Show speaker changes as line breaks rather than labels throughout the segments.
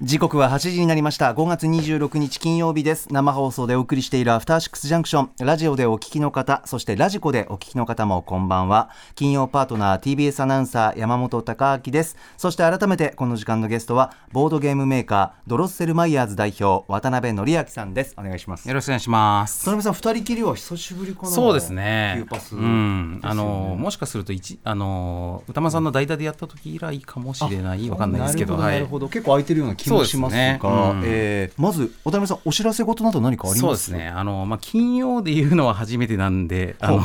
時刻は8時になりました。5月26日金曜日です。生放送でお送りしているアフターシックスジャンクションラジオでお聞きの方そしてラジコでお聞きの方もこんばんは。金曜パートナー TBS アナウンサー山本貴明です。そして改めてこの時間のゲストはボードゲームメーカードロッセルマイヤーズ代表渡辺則明さんです。お願いします。
よろしくお願いします。
渡辺さん二人きりは久しぶりかな。
そうですね。
キューパス。
うん、
ね
あのもしかすると一あの歌間さんの代打でやった時以来かもしれない。わかんないですけど、
な
はい。
るほどなるほど。結構空いてるような気もしますが
ねうん
えーまず渡辺さんお知らせ事など何かあります？
そうですね。あのまあ金曜で言うのは初めてなんで、あの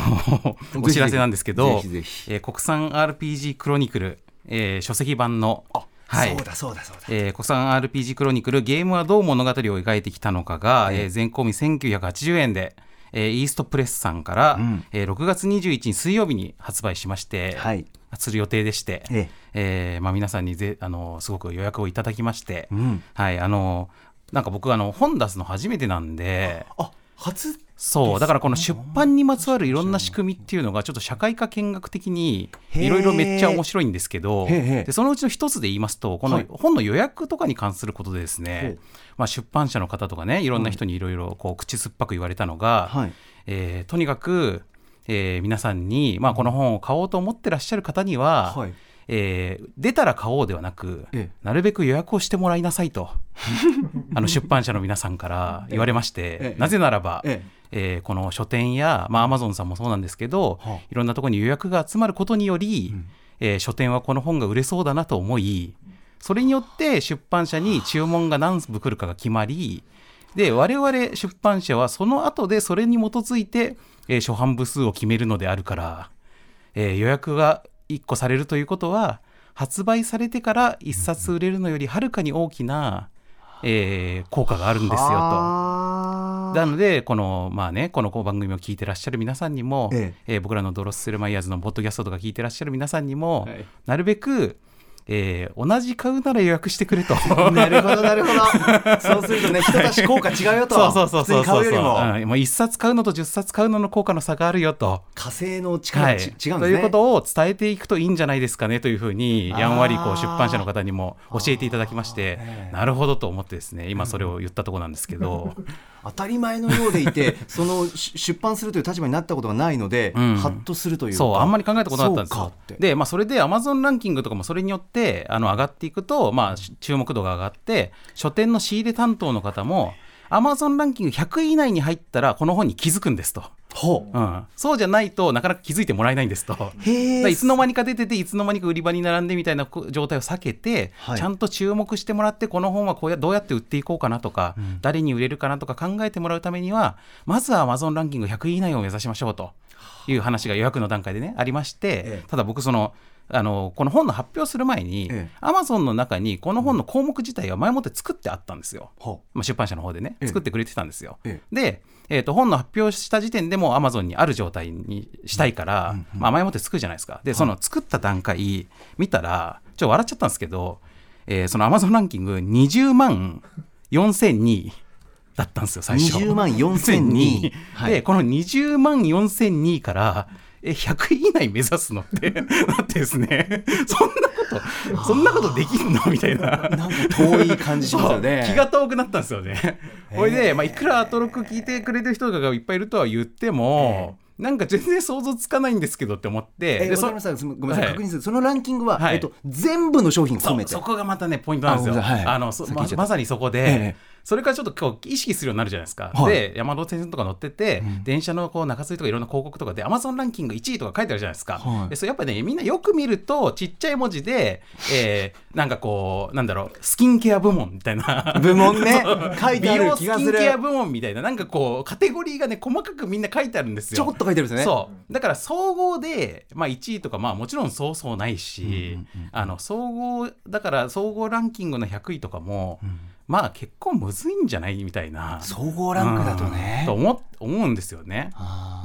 お知らせなんですけど、
ぜひぜひ
えー国産 RPG クロニクル、えー書籍版のはい。
そうだそうだそうだ。
えー国産 RPG クロニクルゲームはどう物語を描いてきたのかが、
ええ
えー全込み1980円で、えーイーストプレスさんから、
うん。
えー6月21日水曜日に発売しまして、
はい
する予定でして、
え
え。ーまあ、皆さんにぜあのすごく予約をいただきまして、
うん。
はい、あのなんか僕あの本出すの初めてなんで
あ初
そうだからこの出版にまつわるいろんな仕組みっていうのがちょっと社会科見学的にいろいろめっちゃ面白いんですけどでそのうちの一つで言いますとこの
はい。
本の予約とかに関することでです
ほ
ね
う、
まあ、出版社の方とかねいろんな人にいろいろこう口酸っぱく言われたのが、
はい。
えーとにかく、えー皆さんに、まあ、この本を買おうと思ってらっしゃる方には、
はい。
えー出たら買おうではなく、
ええ。
なるべく予約をしてもらいなさいと あの出版社の皆さんから言われまして、
ええ。
なぜならば、
え
え。ーこの書店や、まあ、アマゾンさんもそうなんですけど、
はあ
いろんなところに予約が集まることにより、
ん。
えー書店はこの本が売れそうだなと思いそれによって出版社に注文が何部来るかが決まりで我々出版社はその後でそれに基づいて、えー初版部数を決めるのであるから、えー予約が1個されるということは発売されてから1冊売れるのよりはるかに大きな、えー効果があるんですよと。なので、この、まあね、この番組を聞いてらっしゃる皆さんにも、
え。
えー僕らのドロッセルマイヤーズのポッドキャストとか聞いてらっしゃる皆さんにも、
はい。
なるべく、えー同じ買うなら予約してくれと。
なるほどなるほど。そうするとね 人たち効果違うよと。
そうそうそうそう
普通に買うよりも。
うん。もう1冊買うのと10冊買うのの効果の差があるよと。
火星の力
はい、
違うんですね。
ということを伝えていくといいんじゃないですかねというふうにやんわりこう出版社の方にも教えていただきまして。
ええ
なるほどと思ってですね今それを言ったところなんですけど、
当たり前のようでいて そのし出版するという立場になったことがないので、
うん。
ハッとするというか。
そうあんまり考えたことなかったんですよ。で、まあ、それでアマゾンランキングとかもそれによってあの上がっていくと、まあ、し注目度が上がって書店の仕入れ担当の方もアマゾンランキング100位以内に入ったらこの本に気づくんですと、
ほう。
うん、そうじゃないとなかなか気づいてもらえないんですと。いつの間にか出てていつの間にか売り場に並んでみたいなこ状態を避けて、
はい。
ちゃんと注目してもらってこの本はこうやどうやって売っていこうかなとか、誰に売れるかなとか考えてもらうためにはまずは Amazon ランキング100位以内を目指しましょうという話が予約の段階でねありまして、
ええ。
ただ僕そのあのこの本の発表する前に、
ええ。
Amazon の中にこの本の項目自体は前もって作ってあったんですよ。
ほ
まあ、出版社の方でね
ええ。
作ってくれてたんですよ。
え
で、えー、と本の発表した時点でもうアマゾンにある状態にしたいから、まあ、前もって作るじゃないですか。でその作った段階見たらちょっと笑っちゃったんですけど、えーそのアマゾンランキング20万4002だったんですよ最初。
20万4002 はい。
でこの20万4002からえ100位以内目指すのって なってですねそんなことそんなことできんのみたいな。
なんか遠い感じしますよね。
気が遠くなったんですよね。これで、まあ、いくらアトロク聞いてくれてる人がいっぱいいるとは言っても、なんか全然想像つかないんですけどって思って、
え
でそ
渡辺さんすみごめんなさい、
はい。
確認する。そのランキングは、
はい
えっと、全部の商品含めて。
そそこがまたねポイントなんですよ。
あ
のそまさにそこで、
ええ
それからちょっとこう意識するようになるじゃないですか、
はい。
で山手線とか乗ってて、電車のこう中継ぎとかいろんな広告とかでアマゾンランキング1位とか書いてあるじゃないですか、
はい。
でそれやっぱねみんなよく見るとちっちゃい文字で、えーなんかこうなんだろうスキンケア部門みたいな。
部門ね。書いてある
美容ス
気がする。
キンケア部門みたいななんかこうカテゴリーがね細かくみんな書いてあるんですよ。
ちょこっと書いてるんですよね。
そう。だから総合で、まあ、1位とかまあもちろんそうそうないし、あの総合だから総合ランキングの100位とかも、まあ結構むずいんじゃないみたいな。
総合ランクだとね。
うん。と思思うんですよね。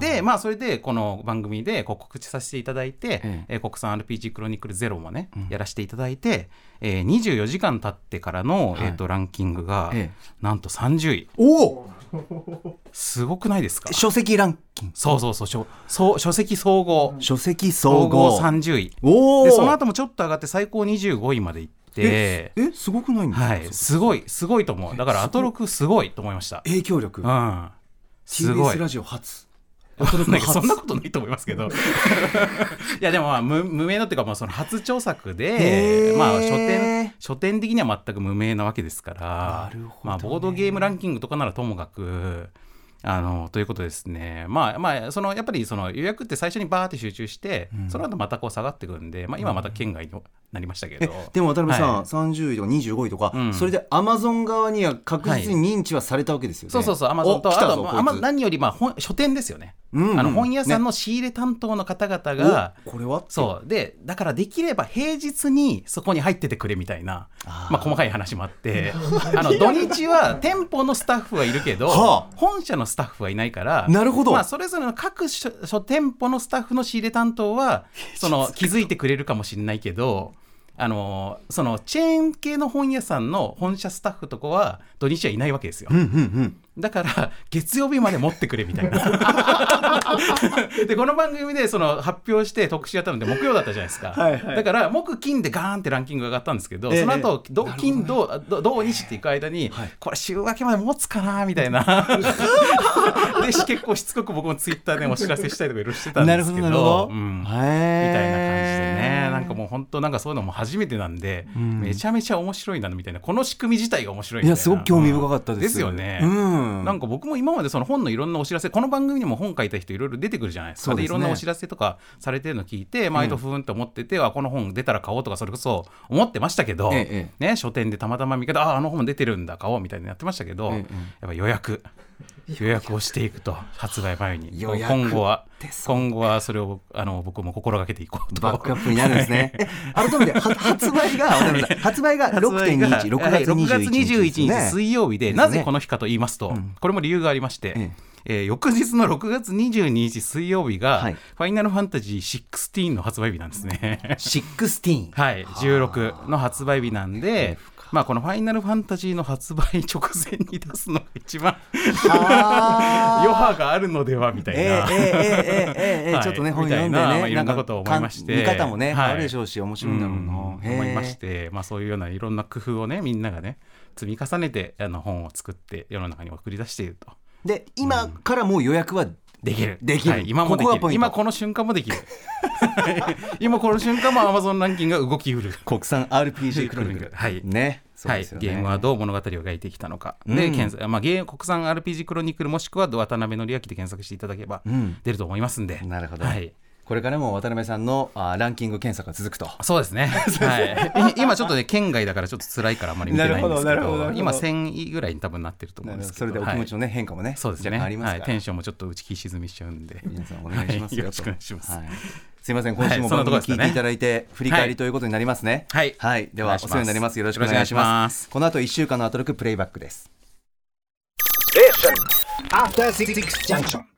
でまあそれでこの番組でこう告知させていただいて、
ええ。
えー国産 RPG クロニクルゼロもね、やらせていただいて、えー、24時間経ってからの、
はい。
えー、とランキングが、
え
なんと30位。
おお。
すごくないですか？
書籍ランキング。
そうそうそう。書そう書籍総合。
書籍
総
総合
合30位。
おお。
でその後もちょっと上がって最高25位までいって
ええすごくないんですか？
はい。すごいすごいと思う。だからアトロクすごいと思いました。
影響力。
うん。すごい。
TBS ラジオ初。
なんかそんなことないと思いますけど。いやでもまあ無無名のっていうかまあその初著作
へ
で
ー。
まあ書店書店的には全く無名なわけですから
なるほどね。
まあボードゲームランキングとかならともかくあのということですね、まあまあ、そのやっぱりその予約って最初にバーって集中して、その後またこう下がってくるんで、まあ、今また県外になりましたけ
え
ど、
でも渡辺さん、
はい。
30位とか25位とか、
うん。
それでアマゾン側には確実に認知はされたわけですよね、
そうそうそう、アマゾンと、あと、
ぞこいつ。
あま何より、まあ、本書店ですよね、
うんうん。
あの本屋さんの仕入れ担当の方々が、
おこれは？
そう。でだからできれば平日にそこに入っててくれみたいなまあ、細かい話もあって あの土日は店舗のスタッフはいるけど、
はあ。
本社のスタッフはいないから
なるほど。
まあ、それぞれの各書書店舗のスタッフの仕入れ担当は その気づいてくれるかもしれないけど。あのそのチェーン系の本屋さんの本社スタッフとかは土日はいないわけですよ。
うんうんうん
だから月曜日まで持ってくれみたいな。でこの番組でその発表して特集やったので木曜だったじゃないですか。
はいはい
だから木金でガーンってランキングが上がったんですけど、
ええ
その後土金土土土日っていく間に、
はい
これ週明けまで持つかなみたいな。で結構しつこく僕もツイッターでお知らせしたりとかいろいろしてたんですけど。
どなるほど、
うんみ
みたい
な感なんかもう本当なんかそういうのも初めてなんで、
ん。
めちゃめちゃ面白いなみたいなこの仕組み自体が面白いい
やすごく興味深かったです、
ですよね、
うん。
なんか僕も今までその本のいろんなお知らせこの番組にも本書いた人いろいろ出てくるじゃないですか。
ですね。
いろんなお知らせとかされてるの聞いて毎度ふーんと思ってて、あこの本出たら買おうとかそれこそ思ってましたけど、
ええ。
ね、書店でたまたま見方ああの本出てるんだ買おうみたいなのやってましたけど、
ええ。
やっぱ予約予約をしていくと発売前に。今後は今後はそれをあの僕も心がけていこうと。
バックアップになるんですね。え 改めては発売が 発売が6.21 6月
6月
21
21
日
日水曜日で、
ね。
なぜこの日かと言いますと、これも理由がありまして、
え
え。ー翌日の6月22日水曜日が、
はい。
ファイナルファンタジー16の発売日なんですね。
16。
はい、16の発売日なんで、まあ、この「ファイナルファンタジー」の発売直前に出すのが一番余波があるのではみたいな、
えー、えー、えー、え
ー、
ちょっとね本読んで
ね、まあ、いろんなことを思いまして。
見方もね、
はい、
あるでしょうし面白いんだろうな、
うん、思いまして、まあ、そういうようないろんな工夫をねみんながね積み重ねてあの本を作って世の中に送り出していると。
で今からもう予約は、うん
できる。
できる。
はい今もできる。今この瞬間もできる。今この瞬間も Amazon ランキングが動きうる。
国産 RPG クロニク。ル
はい。
ね。
はい。ゲームはどう物語を描いてきたのか、
うん。
で検索まあ、ゲーム国産 RPG クロニクルもしくは渡辺則明で検索していただければ
うん。
出ると思いますんで、
なるほど。
はい、
これからも渡辺さんのあランキング検索が続くと。
そうですね、はい、い 今ちょっとね県外だからちょっと辛いからあんまり見てないんですけ
なるほどなるほど。
ど今1000位ぐらいに多分なってると思うんですけど。
それでお気持ちのね変化もね
そうですね、
あります
はい、テンションもちょっと打ち沈みしちゃうんで。
皆さんお願いしますよと、
はいよろしくお願いします。
はい。すいません今週も
はいそんな
番組聞いていただいて振り返りということになりますね。
はい。
では
いします。
世話になります。よろしくお願いしま
いします。
この後一週間のアトロクプレイバックです。
After Six Junction.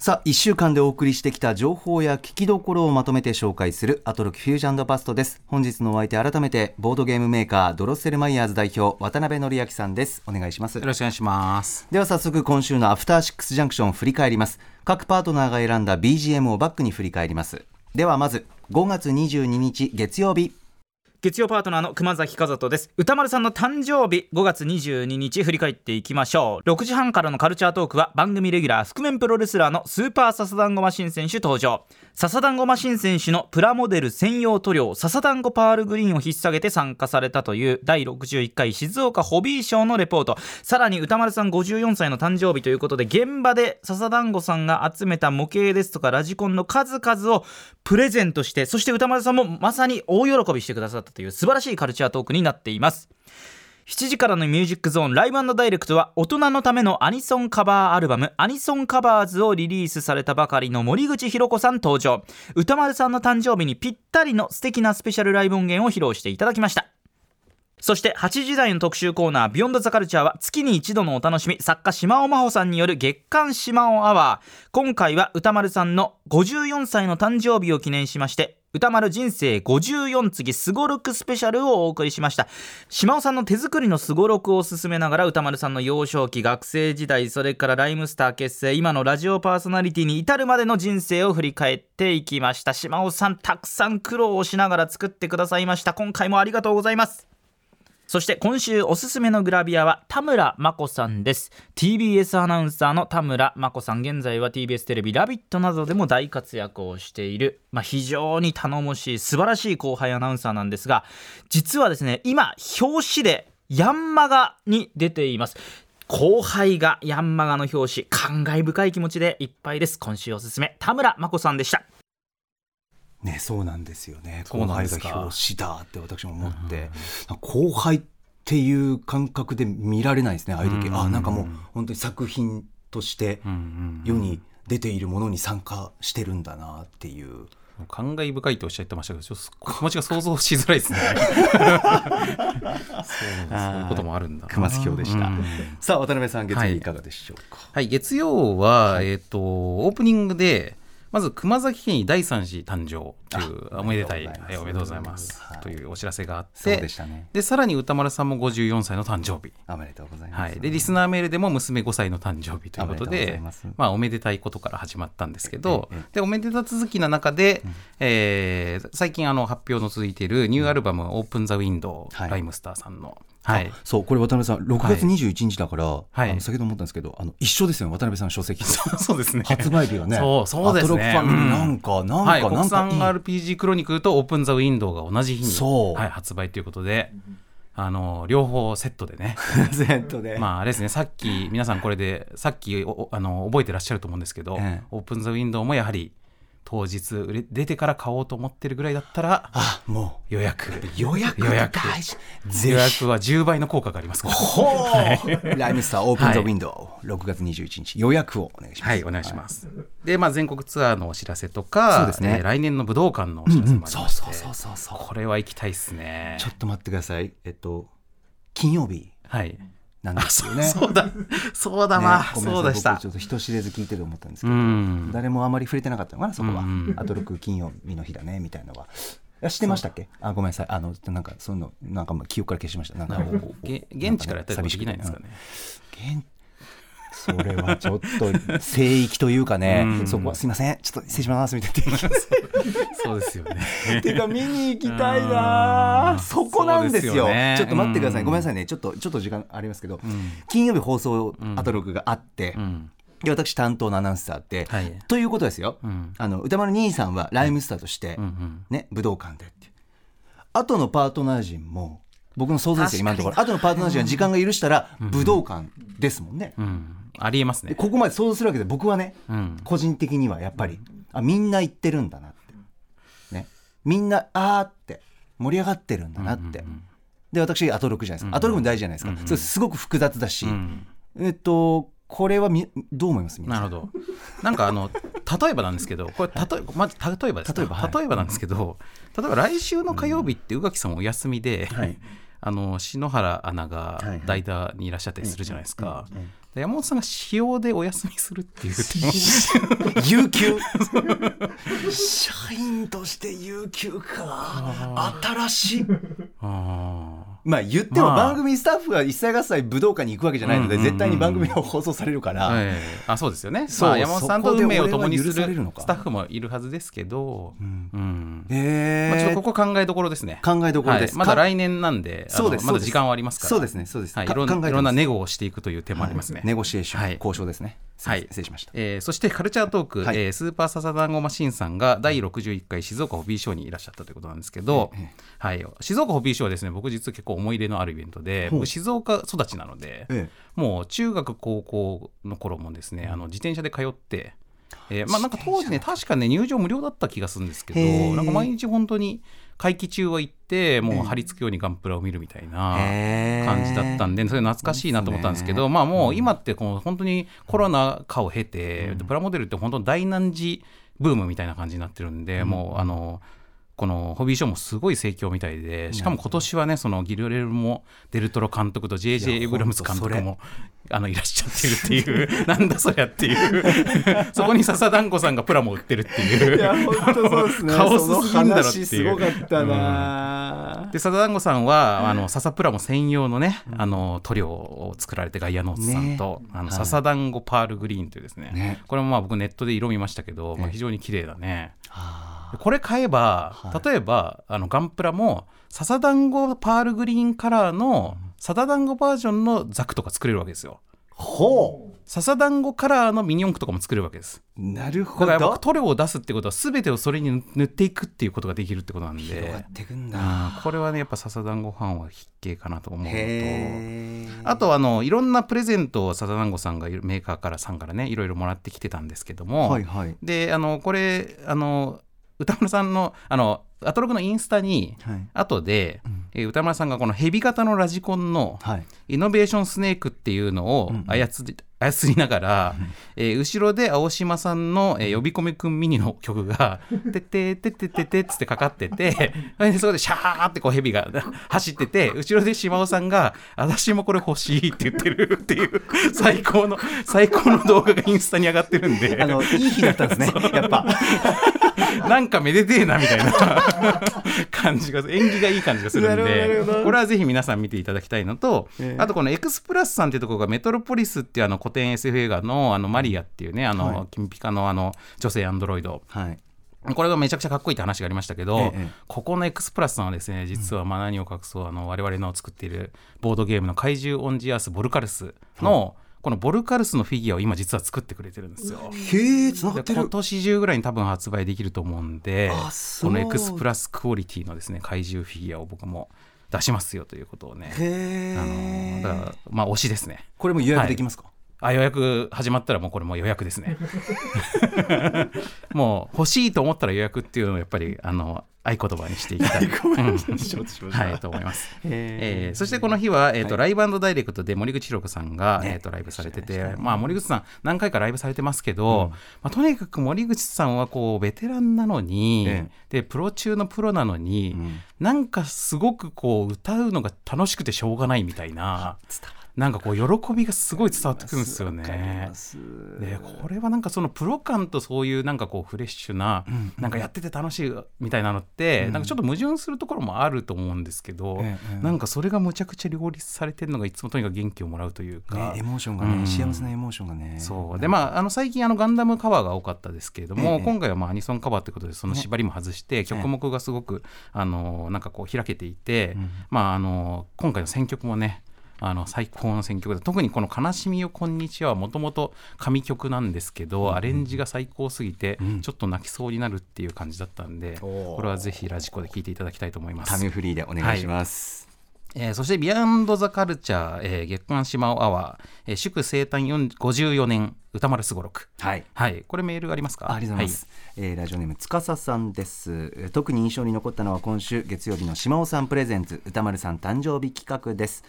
さあ1週間でお送りしてきた情報や聞きどころをまとめて紹介するアトロクフュージョンバストです。本日のお相手改めてボードゲームメーカードロッセルマイヤーズ代表渡辺則明さんです。お願いします。
よろしくお願いします。
では早速今週のアフターシックスジャンクションを振り返ります。各パートナーが選んだ BGM をバックに振り返ります。ではまず5月22日月曜日
月曜パートナーの熊崎和人です。歌丸さんの誕生日5月22日振り返っていきましょう。6時半からのカルチャートークは番組レギュラー覆面プロレスラーのスーパーササダンゴマシン選手登場。ササダンゴマシン選手のプラモデル専用塗料ササダンゴパールグリーンを引っ提げて参加されたという第61回静岡ホビーショーのレポート。さらに歌丸さん54歳の誕生日ということで現場でササダンゴさんが集めた模型ですとかラジコンの数々をプレゼントしてそして歌丸さんもまさに大喜びしてくださった。という素晴らしいカルチャートークになっています。7時からのミュージックゾーンライブダイレクトは大人のためのアニソンカバーアルバムアニソンカバーズをリリースされたばかりの森口博子さん登場。歌丸さんの誕生日にぴったりの素敵なスペシャルライブ音源を披露していただきました。そして8時台の特集コーナー「ビヨンドザカルチャーは月に一度のお楽しみ作家島尾真帆さんによる月刊島尾アワー。今回は歌丸さんの54歳の誕生日を記念しまして歌丸人生54次すごろくスペシャルをお送りしました。島尾さんの手作りのすごろくを進めながら歌丸さんの幼少期学生時代それからライムスター結成今のラジオパーソナリティに至るまでの人生を振り返っていきました。島尾さんたくさん苦労をしながら作ってくださいました。今回もありがとうございます。そして今週おすすめのグラビアは田村真子さんです。TBS アナウンサーの田村真子さん。現在は TBS テレビ「ラビット!」などでも大活躍をしている、まあ、非常に頼もしい素晴らしい後輩アナウンサーなんですが実はですね今表紙でヤンマガに出ています。後輩がヤンマガの表紙。感慨深い気持ちでいっぱいです。今週おすすめ田村真子さんでした。
ねそうなんですよね。後輩が表紙だって私も思って、後輩っていう感覚で見られないですねああいう時、
うん
あなんかもう本当に作品として
うんうん
世に出ているものに参加してるんだなっていう、
感慨深いとおっしゃってましたけど、ちょっと気持ちが想像しづらいですね。そうそういうこともあるんだ。な。
熊津表でした、
うん。
さあ渡辺さん月曜
はい
日いかがでしょうか、
はい、月曜は、えっ、と、オープニングで、まず熊崎家に第三子誕生というおめでたい、おめでとうございます、
はい。
というお知らせがあって、
でしたね。
でさらに歌丸さんも54歳の誕生日。
おめでとうございます、
はい、でリスナーメールでも娘5歳の誕生日ということ
でま
あ、おめでたいことから始まったんですけど、でおめでた続きな中で、えー最近あの発表の続いているニューアルバム「オープン・ザ・ウィンドウ」
はい。
ライムスターさんの、はい、
そうこれ渡辺さん6月21日だから、
はい。
あの先ほど思ったんですけどあの一緒ですよね渡辺さんの書籍。
そうですね。
発売日がね。
そうそうですね。
アトロックファミリーなんか、なんか、
はい、
なんか
国産 RPG クロニクルとオープン・ザ・ウィンドウが同じ日に、
そう。
はい、発売ということで、あの両方セットでね。
プレゼントで、
まああれですねさっき皆さんこれでさっきあの覚えてらっしゃると思うんですけど、
ええ。
オープン・ザ・ウィンドウもやはり当日出てから買おうと思ってるぐらいだったら
あも
予約。
う予約
予約。
大事。
予約は10倍の効果がありますから。
ほう。ライムスターオープンザ
はい。
ウィンドウ、6月21日。予約をお願いします。
はいお願いします、でまあ全国ツアーのお知らせとか
そうですね。
えー来年の武道館のお知らせもありまして、
そうそうそうそう。
これは行きたいっすね。
ちょっと待ってください。えっと金曜日。
はい
なんですよね。
そうだ。そうだな、
ね
そうでした。
僕ちょっと人知れず聞いてると思ったんですけ
う
ど、
ん。
誰もあまり触れてなかったのかなそこは、
うん
アトロク金曜日の日だねみたいなのは。いや知ってましたっけ？あごめんなさい。あのなんかそういうのなんか記憶から消しました。なんか
げ現地からやったりできないんですかね。
現それはちょっと聖域というかね、
うん。
そこはすいません。ちょっと失礼します。みたいな。
そうですよね。
てか見に行きたいな
うん。
そこなんですよ。
ですよね。
ちょっと待ってください、
うん。
ごめんなさいね。ちょっとちょっと時間ありますけど、
ん。
金曜日放送
ん
アトロクがあって、
うん。
で私担当のアナウンサーって、
はい。
ということですよ、
うん。
あの歌丸兄さんはライムスターとして、
うんうん。
ね、武道館でって。後のパートナー陣も僕の想像ですよ今のところ後のパートナー陣が時間が許したら武道館ですもんね、
うんありえますね。
でここまで想像するわけで僕はね、
うん。
個人的にはやっぱりあみんな言ってるんだなって、ね、みんなあーって盛り上がってるんだなって、で私アトロクじゃないですか、アトロクも大事じゃないですか、それすごく複雑だし、
うん。
えっとこれはみどう思います？
なるほど。なんかあの例えばなんですけど、これ例えばまず例えばですね。
例えばはい。
例えばなんですけど、例えば来週の火曜日って宇垣さんお休みで、
あの篠原アナが代打にいらっしゃったりするじゃないですか、山本さんが使用でお休みするっていう っていう
有給？社員として有給か。新しい。
あ
まあ言っても
まあ。
番組スタッフが一切合切武道館に行くわけじゃないので絶対に番組が放送されるから、
あそうですよね。まあ、山本さんと運命を共にするスタッフもいるはずですけど、
うん。
うん。
へ
まあ、ちょっ
え
とここ考えどころですね。
考えどころです。
はい。まだ
か
来年なんで
そうです
まだ時間はありますから。
そうですねそうです。
はい、い
か
ろんなネゴをしていくという手もありますね、
ネゴシエーション、
はい。
交渉ですね。
はい。
失礼しました。
えーそしてカルチャートーク、
はい。
えースーパーササダンゴマシンさんが第61回静岡ホビーショーにいらっしゃったということなんですけど、
ええ
はい、静岡ホビーショーはですね僕実は結構思い入れのあるイベントで僕静岡育ちなので、
え
もう中学高校の頃もですねあの自転車で通って、えーまあ、なんか当時ね確かね入場無料だった気がするんですけどなんか毎日本当に会期中は行ってもう張り付くようにガンプラを見るみたいな感じだったんでそれ懐かしいなと思ったんですけどまあもう今ってこう本当にコロナ禍を経てプラモデルって本当に大難事ブームみたいな感じになってるんでもうあのこのホビーショーもすごい盛況みたいでしかも今年はねそのギルレルもデルトロ監督と JJ エイブラムス監督もあのいらっしゃってるっていう なんだそりゃっていう。そこに笹団子さんがプラモ売ってるっていう。
いや本当そうですね。
カオスすぎんだろっていう。
すごかったな、
で笹団子さんはあの笹プラモ専用のね、あの塗料を作られてガイアノーツさんと、あの
はい。
笹団子パールグリーンというですね。
ね。
これもまあ僕ネットで色見ましたけど、まあ、
ええ
非常に綺麗だね。
は
でこれ買えば、
はい。
例えばあのガンプラも笹団子パールグリーンカラーの笹団子バージョンのザクとか作れるわけですよ。
あほ
笹団子カラーのミニ四駆とかも作れるわけです。
うなる
だ
ほど。
から塗料を出すってことは全てをそれに塗っていくっていうことができるってことなん
広が
で
ってくんだ。
うんこれはねやっぱ笹団子ファンは必見かなと思うのとあとあのいろんなプレゼントを笹団子さんがメーカーからさんからねいろいろもらってきてたんですけども、
はいはい。
であのこれあの歌村さんのあのアトロクのインスタに
はい。
後で、
うん。
えー歌村さんがこのヘビ型のラジコンの
はい。
イノベーションスネークっていうのを操り,、操りながら、えー後ろで青島さんの、えー呼び込みくんミニの曲が「てっててててて」っつってかかっててそれでそこでシャーってこうヘビが走ってて後ろで島尾さんが「私もこれ欲しい」って言ってるっていう最高の最高の動画がインスタに上がってるんで。
あのいい日だったんですね。やっぱ。
なんかめでてえなみたいな。感じが縁起がいい感じがするんで。これはぜひ皆さん見ていただきたいのと、
ええ。
あとこのエクスプラスさんっていうところがメトロポリスっていうあの古典 SF 映画のあのマリアっていうねあの、
はい。
金ピカのあの女性アンドロイド。
はい。
これがめちゃくちゃかっこいいって話がありましたけど、
ええええ。
ここのエクスプラスさんはですね実はまあ何を隠そうあの我々の作っているボードゲームの怪獣オンジアースボルカルスの、このボルカルスのフィギュアを今実は作ってくれてるんですよ。
へえつながってる。
今年中ぐらいに多分発売できると思うんでこのエクスプラスクオリティのですね怪獣フィギュアを僕も出しますよということをね、
へ
あの
え
だからまあ推しですね。
これも予約できますか、
あ予約始まったらもうこれもう予約ですね。もう欲しいと思ったら予約っていうのをやっぱりあの合言葉にしていきたい、はいと思います。
へ
えーそしてこの日は、えーと
はい。
ライブダイレクトで森口博子さんが、
ね
えー、とライブされてて、
ま
あ、森口さん何回かライブされてますけど、まあ、とにかく森口さんはこうベテランなのに、
え
でプロ中のプロなのに、
うん。
なんかすごくこう歌うのが楽しくてしょうがないみたいななんかこう喜びがすごい伝わってくるんですよね。でこれはなんかそのプロ感とそういうなんかこうフレッシュな、
うん
なんかやってて楽しいみたいなのって、
うん。
なんかちょっと矛盾するところもあると思うんですけど、
ええ
なんかそれがむちゃくちゃ両立されてるのがいつもとにかく元気をもらうというか。
ね、エモーションがね、
うん。
幸せなエモーションがね。
そう。でまあ、あの最近あのガンダムカバーが多かったですけれども、
ええ
今回はまあアニソンカバーということでその縛りも外して、曲目がすごくあのなんかこう開けていて、
うん。
まあ、あの今回の選曲もねあの最高の選曲で特にこの「悲しみよこんにちは」はもともと神曲なんですけど、アレンジが最高すぎて、
うん。
ちょっと泣きそうになるっていう感じだったんで、これはぜひラジコで聴いていただきたいと思います。
タメフリーでお願いします、
えーそして「ビアンド・ザ・カルチャー、えー月刊シマオアワー、えー祝生誕4 54年歌丸すごろく」
はい。
はい、これメールありますか？
ありがとうございます、えーラジオネームつかささんです。えー特に印象に残ったのは今週月曜日の島尾さんプレゼンツ歌丸さん誕生日企画です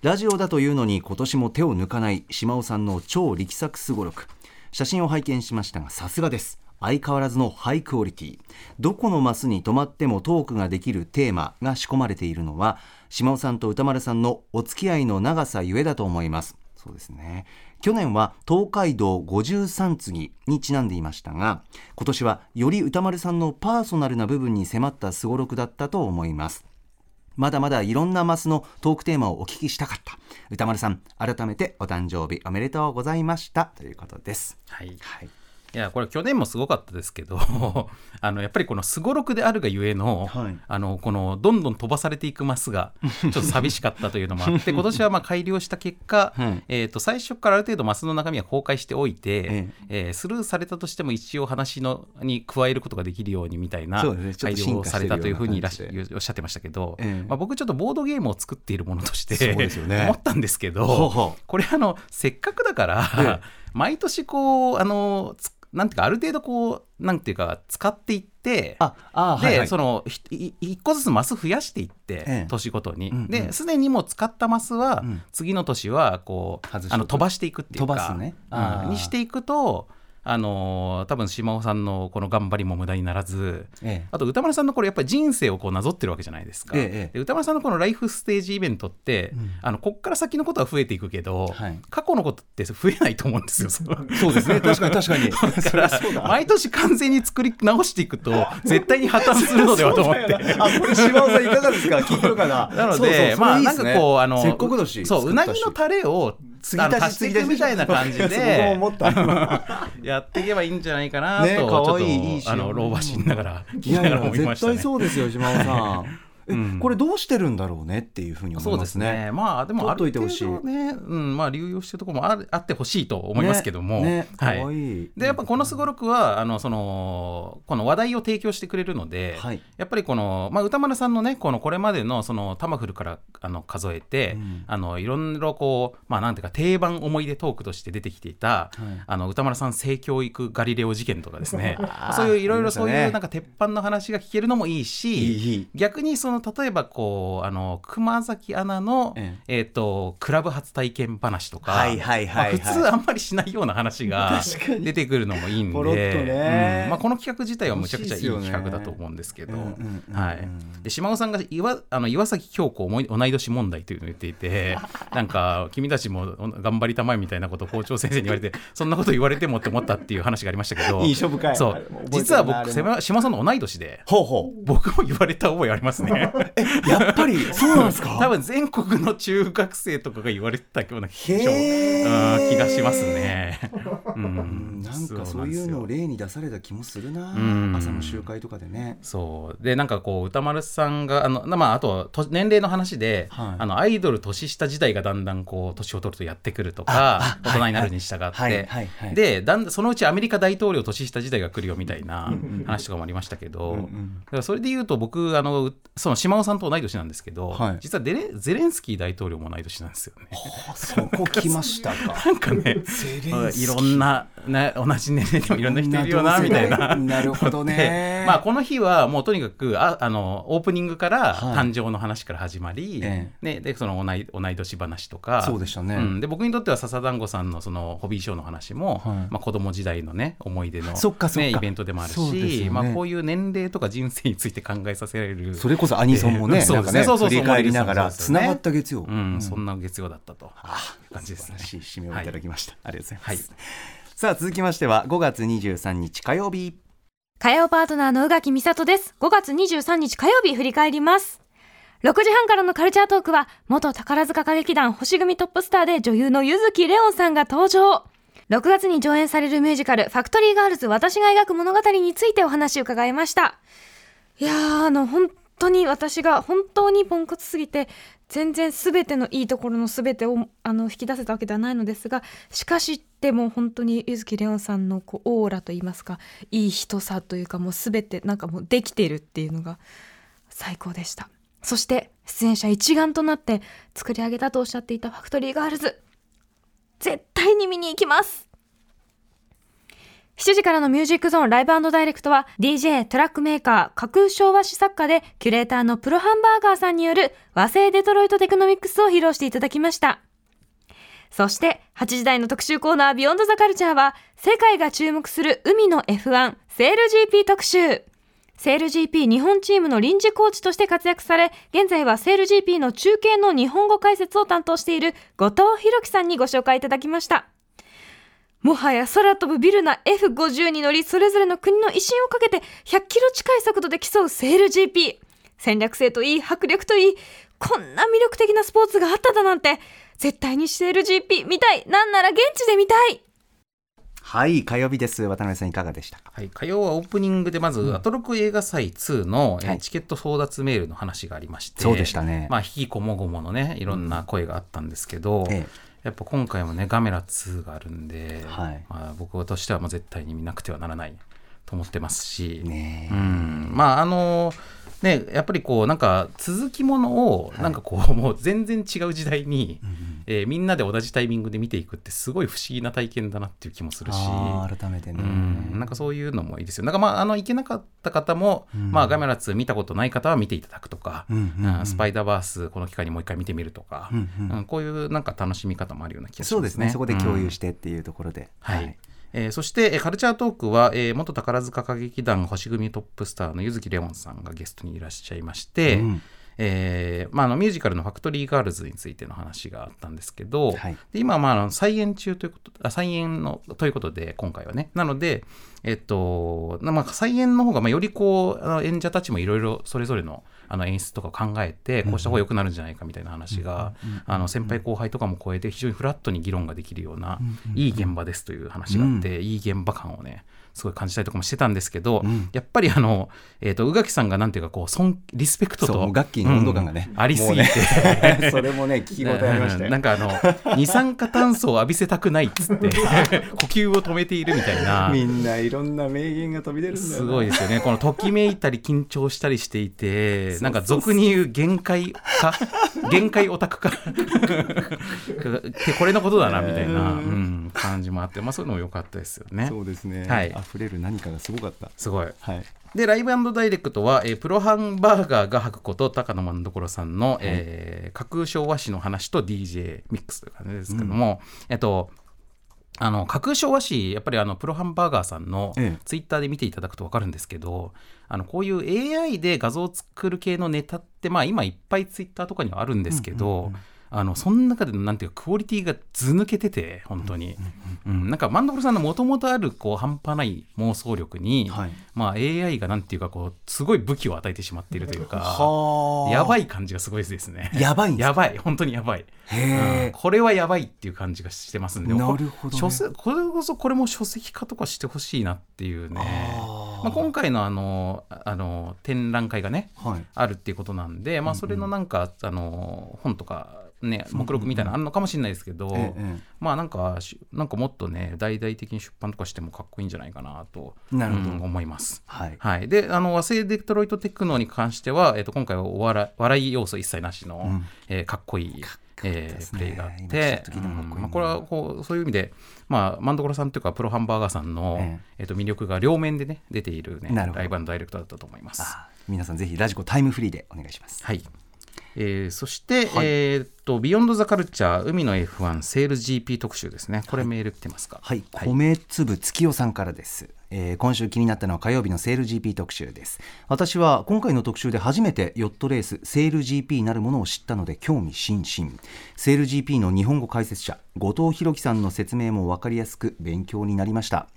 ラジオだというのに今年も手を抜かない島尾さんの超力作すごろく。写真を拝見しましたがさすがです。相変わらずのハイクオリティ。どこのマスに止まってもトークができるテーマが仕込まれているのは島尾さんと歌丸さんのお付き合いの長さゆえだと思います。そうですね。去年は東海道53次にちなんでいましたが今年はより歌丸さんのパーソナルな部分に迫ったすごろくだったと思います。まだまだいろんなマスのトークテーマをお聞きしたかった。歌丸さん改めてお誕生日おめでとうございました。ということです。
はい。
はい
いやこれ去年もすごかったですけど あのやっぱりこのすごろくであるがゆえの,、
はい。
あのこのどんどん飛ばされていくマスがちょっと寂しかったというのもあって 今年はまあ改良した結果、
はい。
えー、と最初からある程度マスの中身は公開しておいて、
え
え。ースルーされたとしても一応話のに加えることができるようにみたいな改良をされたというふうにいらっし
感じ
おっしゃってましたけど、
ええ。
まあ、僕ちょっとボードゲームを作っているものとして
そうですよね。
思ったんですけど、これあのせっかくだから、
え
毎年こうあのつなんていうかある程度こうなんていうか使っていって
ああ
で、
はいはい。
その一個ずつマス増やしていって、
ええ。
年ごとに、
うんうん。
ですでにもう使ったマスは、
うん。
次の年はこうあの飛ばしていくっていうか。
飛ばすね。
うん。にしていくとあのー多分島尾さんのこの頑張りも無駄にならず
ええ。
あと歌丸さんのこれやっぱり人生をこうなぞってるわけじゃないですか、
え
で歌丸さんのこのライフステージイベントって、
うん。
あのこっから先のことは増えていくけど、
はい。
過去のことって増えないと思うんですよ そ
うですね。確かに確かに。
だから毎年完全に作り直していくと絶対に破綻するのではと思って。
あこれ島尾さんいかがですか？聞いてるかな？
なの
そうそう
で、まあ、なんかこう、あの、
せっかくだし
そう、うなぎのタレを、
継ぎ足し
足していくみたいな感じで
思、った。
やっていけばいいんじゃないかなと、
ね
ちょっと、
可愛いいいし
あの、老婆心ながら、聞
いやい
きながら
や絶
思いましたね。
対そうですよ島尾さん。え
うん。
これどうしてるんだろうねっていうふうに思
そですす
いうまね
ね。まあ、でも、ある程
取っといてほしい。
度ね、うん、まあ、流用してるところもあるあってほしいと思いますけども、
ねね可
はい。
愛い。
でやっぱこのすごろくはあのそのこの話題を提供してくれるので、
はい。
やっぱりこの、まあ、歌丸さんのねこのこれまでのそのタマフルからあの数えて、
うん。
あのいろいろこうまあなんていうか定番思い出トークとして出てきていた、あの歌丸さん性教育ガリレオ事件とかですね。そういういろいろそういうなんか鉄板の話が聞けるのもいいし
いいいい。
逆にその例えばこうあの熊崎アナの、
え
え。ー、とクラブ初体験話とか、
はいはいはいはい。
まあ普通あんまりしないような話が 出てくるのもいいんで
ね。
うん。まあ、この企画自体はむちゃくちゃいい企画だと思うんですけど、はい、で島尾さんが岩あの岩崎京子同い年問題というのを言っていて なんか君たちも頑張りたまえみたいなことを校長先生に言われてそんなこと言われてもって思ったっていう話がありましたけど
印象深い。
そう。実は僕島島尾さんの同い年で
ほうほう。
僕も言われた覚えありますね。
やっぱりそうなんですか？
多分全国の中学生とかが言われてたような気がしますね。う
うん。
ん。
なんかそういうのを例に出された気もするな
うん
朝の集会とかでね。
そう。でなんかこう歌丸さんがあの、まあ、あとと年齢の話で、
はい。
あのアイドル年下時代がだんだんこう年を取るとやってくるとか
あ
大人になるに従って、
はいはいはいはい。
でだんだんそのうちアメリカ大統領年下時代が来るよみたいな話とかもありましたけど、
うんうん。
だからそれで言うと僕あのその島尾さんと同い年なんですけど、
はい。
実はデレゼレンスキー大統領も同い年なんですよね。
あそこ来ましたか。
なんかねいろんな、ね、同じ年齢でもいろんな人いるよなみたいな。
なるほどね。
でまあ、この日はもうとにかくああのオープニングから
はい。
誕生の話から始まり、
え
ね、でその同い同い年話とか。
そうでしたね。
ん。で僕にとっては笹団子さんのそのホビーショーの話も、
はい。
まあ、子供時代の、ね、思い出の、ね、イベントでもあるし、
ね。
まあ、こういう年齢とか人生について考えさせられる。
それこそアニソンもね、
えー
なんかね。
そうですねそうそうそう。
振り返りながら。つながった月曜、
うんそんな月曜だったと。
あ
感じですね
素晴らしい締めをいただきました、ありがとうございます、
はい。
さあ続きましては5月23日火曜日。
火曜パートナーの宇垣美里です。5月23日火曜日振り返ります。6時半からのカルチャートークは、元宝塚歌劇団星組トップスターで女優の柚木レオンさんが登場。6月に上演されるミュージカル、ファクトリーガールズ私が描く物語についてお話を伺いました。いやー、あの、本当に私が本当にポンコツすぎて、全然全てのいいところの全てをあの引き出せたわけではないのですがしかしでも本当に柚木レオンさんのこうオーラといいますかいい人さというかもう全てなんかもうできているっていうのが最高でした。そして出演者一丸となって作り上げたとおっしゃっていたファクトリーガールズ絶対に見に行きます。7時からのミュージックゾーンライブダイレクトは DJ トラックメーカー架空昭和史作家でキュレーターのプロハンバーガーさんによる和製デトロイトテクノミックスを披露していただきました。そして8時台の特集コーナービヨンドザカルチャーは世界が注目する海の F1 セール GP 特集セール GP 日本チームの臨時コーチとして活躍され現在はセール GP の中継の日本語解説を担当している後藤弘樹さんにご紹介いただきましたもはや空飛ぶビルな F50 に乗りそれぞれの国の威信をかけて100キロ近い速度で競うセール GP 戦略性といい迫力といいこんな魅力的なスポーツがあっただなんて絶対にセール GP 見たい。なんなら現地で見たい。
はい火曜日です。渡辺さんいかがでしたか？
はい、火曜はオープニングでまず、アトロク映画祭2の、チケット争奪メールの話がありまして
そうでしたね。
まあ、引きこもごものねいろんな声があったんですけど、
え
やっぱ今回もねガメラ2があるんで、
はい。
まあ、僕としてはもう絶対に見なくてはならないと思ってますし、
ねえ。
うん。まああのねやっぱりこうなんか続きものをなんかこう、もう全然違う時代に、えーみんなで同じタイミングで見ていくってすごい不思議な体験だなっていう気もするし。
改めてね、
うん、なんかそういうのもいいですよ。なんかまあ、あの、行けなかった方も、まあ、ガメラ2見たことない方は見ていただくとか、
うんうんうん。
うんスパイダーバース、この機会にもう一回見てみるとか、
うんうん。
うんこういうなんか楽しみ方もあるような気がしますね。
そうですね。そこで共有
うん
してっていうところで、
はい。えーそして、えーカルチャートークは、えー元宝塚歌劇団星組トップスターの柚木レオンさんがゲストにいらっしゃいまして、
うん
えーまあ、あのミュージカルの「ファクトリーガールズ」についての話があったんですけど、
はい。
で今はまああの再演中ということあ再演のということで今回はね。なので、えっとなまあ、再演の方がまあよりこうあの演者たちもいろいろそれぞれのあの演出とかを考えてこうした方が良くなるんじゃないかみたいな話があの先輩後輩とかも超えて非常にフラットに議論ができるようないい現場ですという話があって、いい現場感をねすごい感じたりとかもしてたんですけど、やっぱりあの、えー、と宇垣さんがなんていうかこう尊リスペクトと
楽器の温度感がね、
うんありすぎて、
ね それもね聞き応えありましたよ、
なんかあの二酸化炭素を浴びせたくないっつって 呼吸を止めているみたいな。
みんないろんな名言が飛び出る
すごいですよね。このときめいたり緊張したりしていてなんか俗に言う限界か限界オタクか。っ てこれのことだなみたいな、うん、感じもあって、まあ、そういうのも良かったですよね。
そうですね、
はい
溢れる何かがすごかった。
すごい。
はい。
でライブダイレクトは、えープロハンバーガーが吐くこと高野万所さんの、えー架空昭和史の話と DJ ミックスという感じですけども、えっとあの架空昭和史やっぱりあのプロハンバーガーさんの
ええ。
ツイッターで見ていただくと分かるんですけど、あのこういう AI で画像を作る系のネタって、まあ、今いっぱいツイッターとかにはあるんですけど、あのその中でのなんていうかクオリティがず抜けてて本当に、うんなんか万所さんのもともとあるこう半端ない妄想力に、
はい
まあ、AI がなんていうかこうすごい武器を与えてしまっているというか
はあ。
やばい感じがすごいですね。
やばい
やばい本当にやばい、
へ
うん。これはやばいっていう感じがしてますんで
なるほどね。
これこそこれも書籍化とかしてほしいなっていうね。まあ、今回のあのあの展覧会がね
はい。
あるっていうことなんで、まあ、それのなんか、あの本とかね目録みたいなのあるのかもしれないですけど、
ええ
まあなんかしなんかもっとね大々的に出版とかしてもかっこいいんじゃないかなと
なるほど。
うん思います。
はい。
はい、であの和製デトロイトテクノに関しては、えっと今回はお笑い笑い要素一切なしの、
ん。
えーかっこいい
ね。
ープレイがあっ
今
てうん。まあ、これはこうそういう意味で、まあ、マンドコロさんというかプロハンバーガーさんの、
え
え。っと魅力が両面でね出ている、ね、ライブダイレクトだったと思います。
皆さんぜひラジコタイムフリーでお願いします。
はい。えーそして、えーっと、ビヨンドザカルチャー、海の F1 セール GP 特集ですね。これメール来てますか？
はい、米粒月夜さんからです、えー今週気になったのは火曜日のセール GP 特集です。私は今回の特集で初めてヨットレースセール GP なるものを知ったので興味津々。セール GP の日本語解説者後藤弘樹さんの説明も分かりやすく勉強になりました。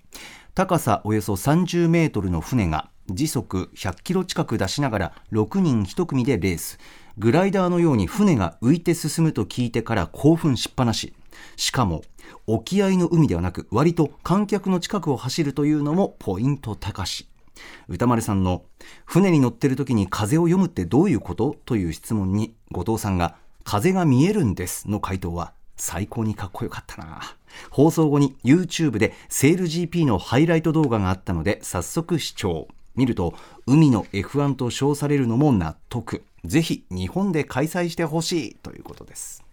高さおよそ30メートルの船が時速100キロ近く出しながら6人1組でレースグライダーのように船が浮いて進むと聞いてから興奮しっぱなし。しかも沖合の海ではなく割と観客の近くを走るというのもポイント高し。歌丸さんの船に乗ってる時に風を読むってどういうこと？という質問に後藤さんが風が見えるんですの回答は最高にかっこよかったな。放送後に YouTube でセール GP のハイライト動画があったので早速視聴。見ると海の F1 と称されるのも納得。ぜひ日本で開催してほしいということです。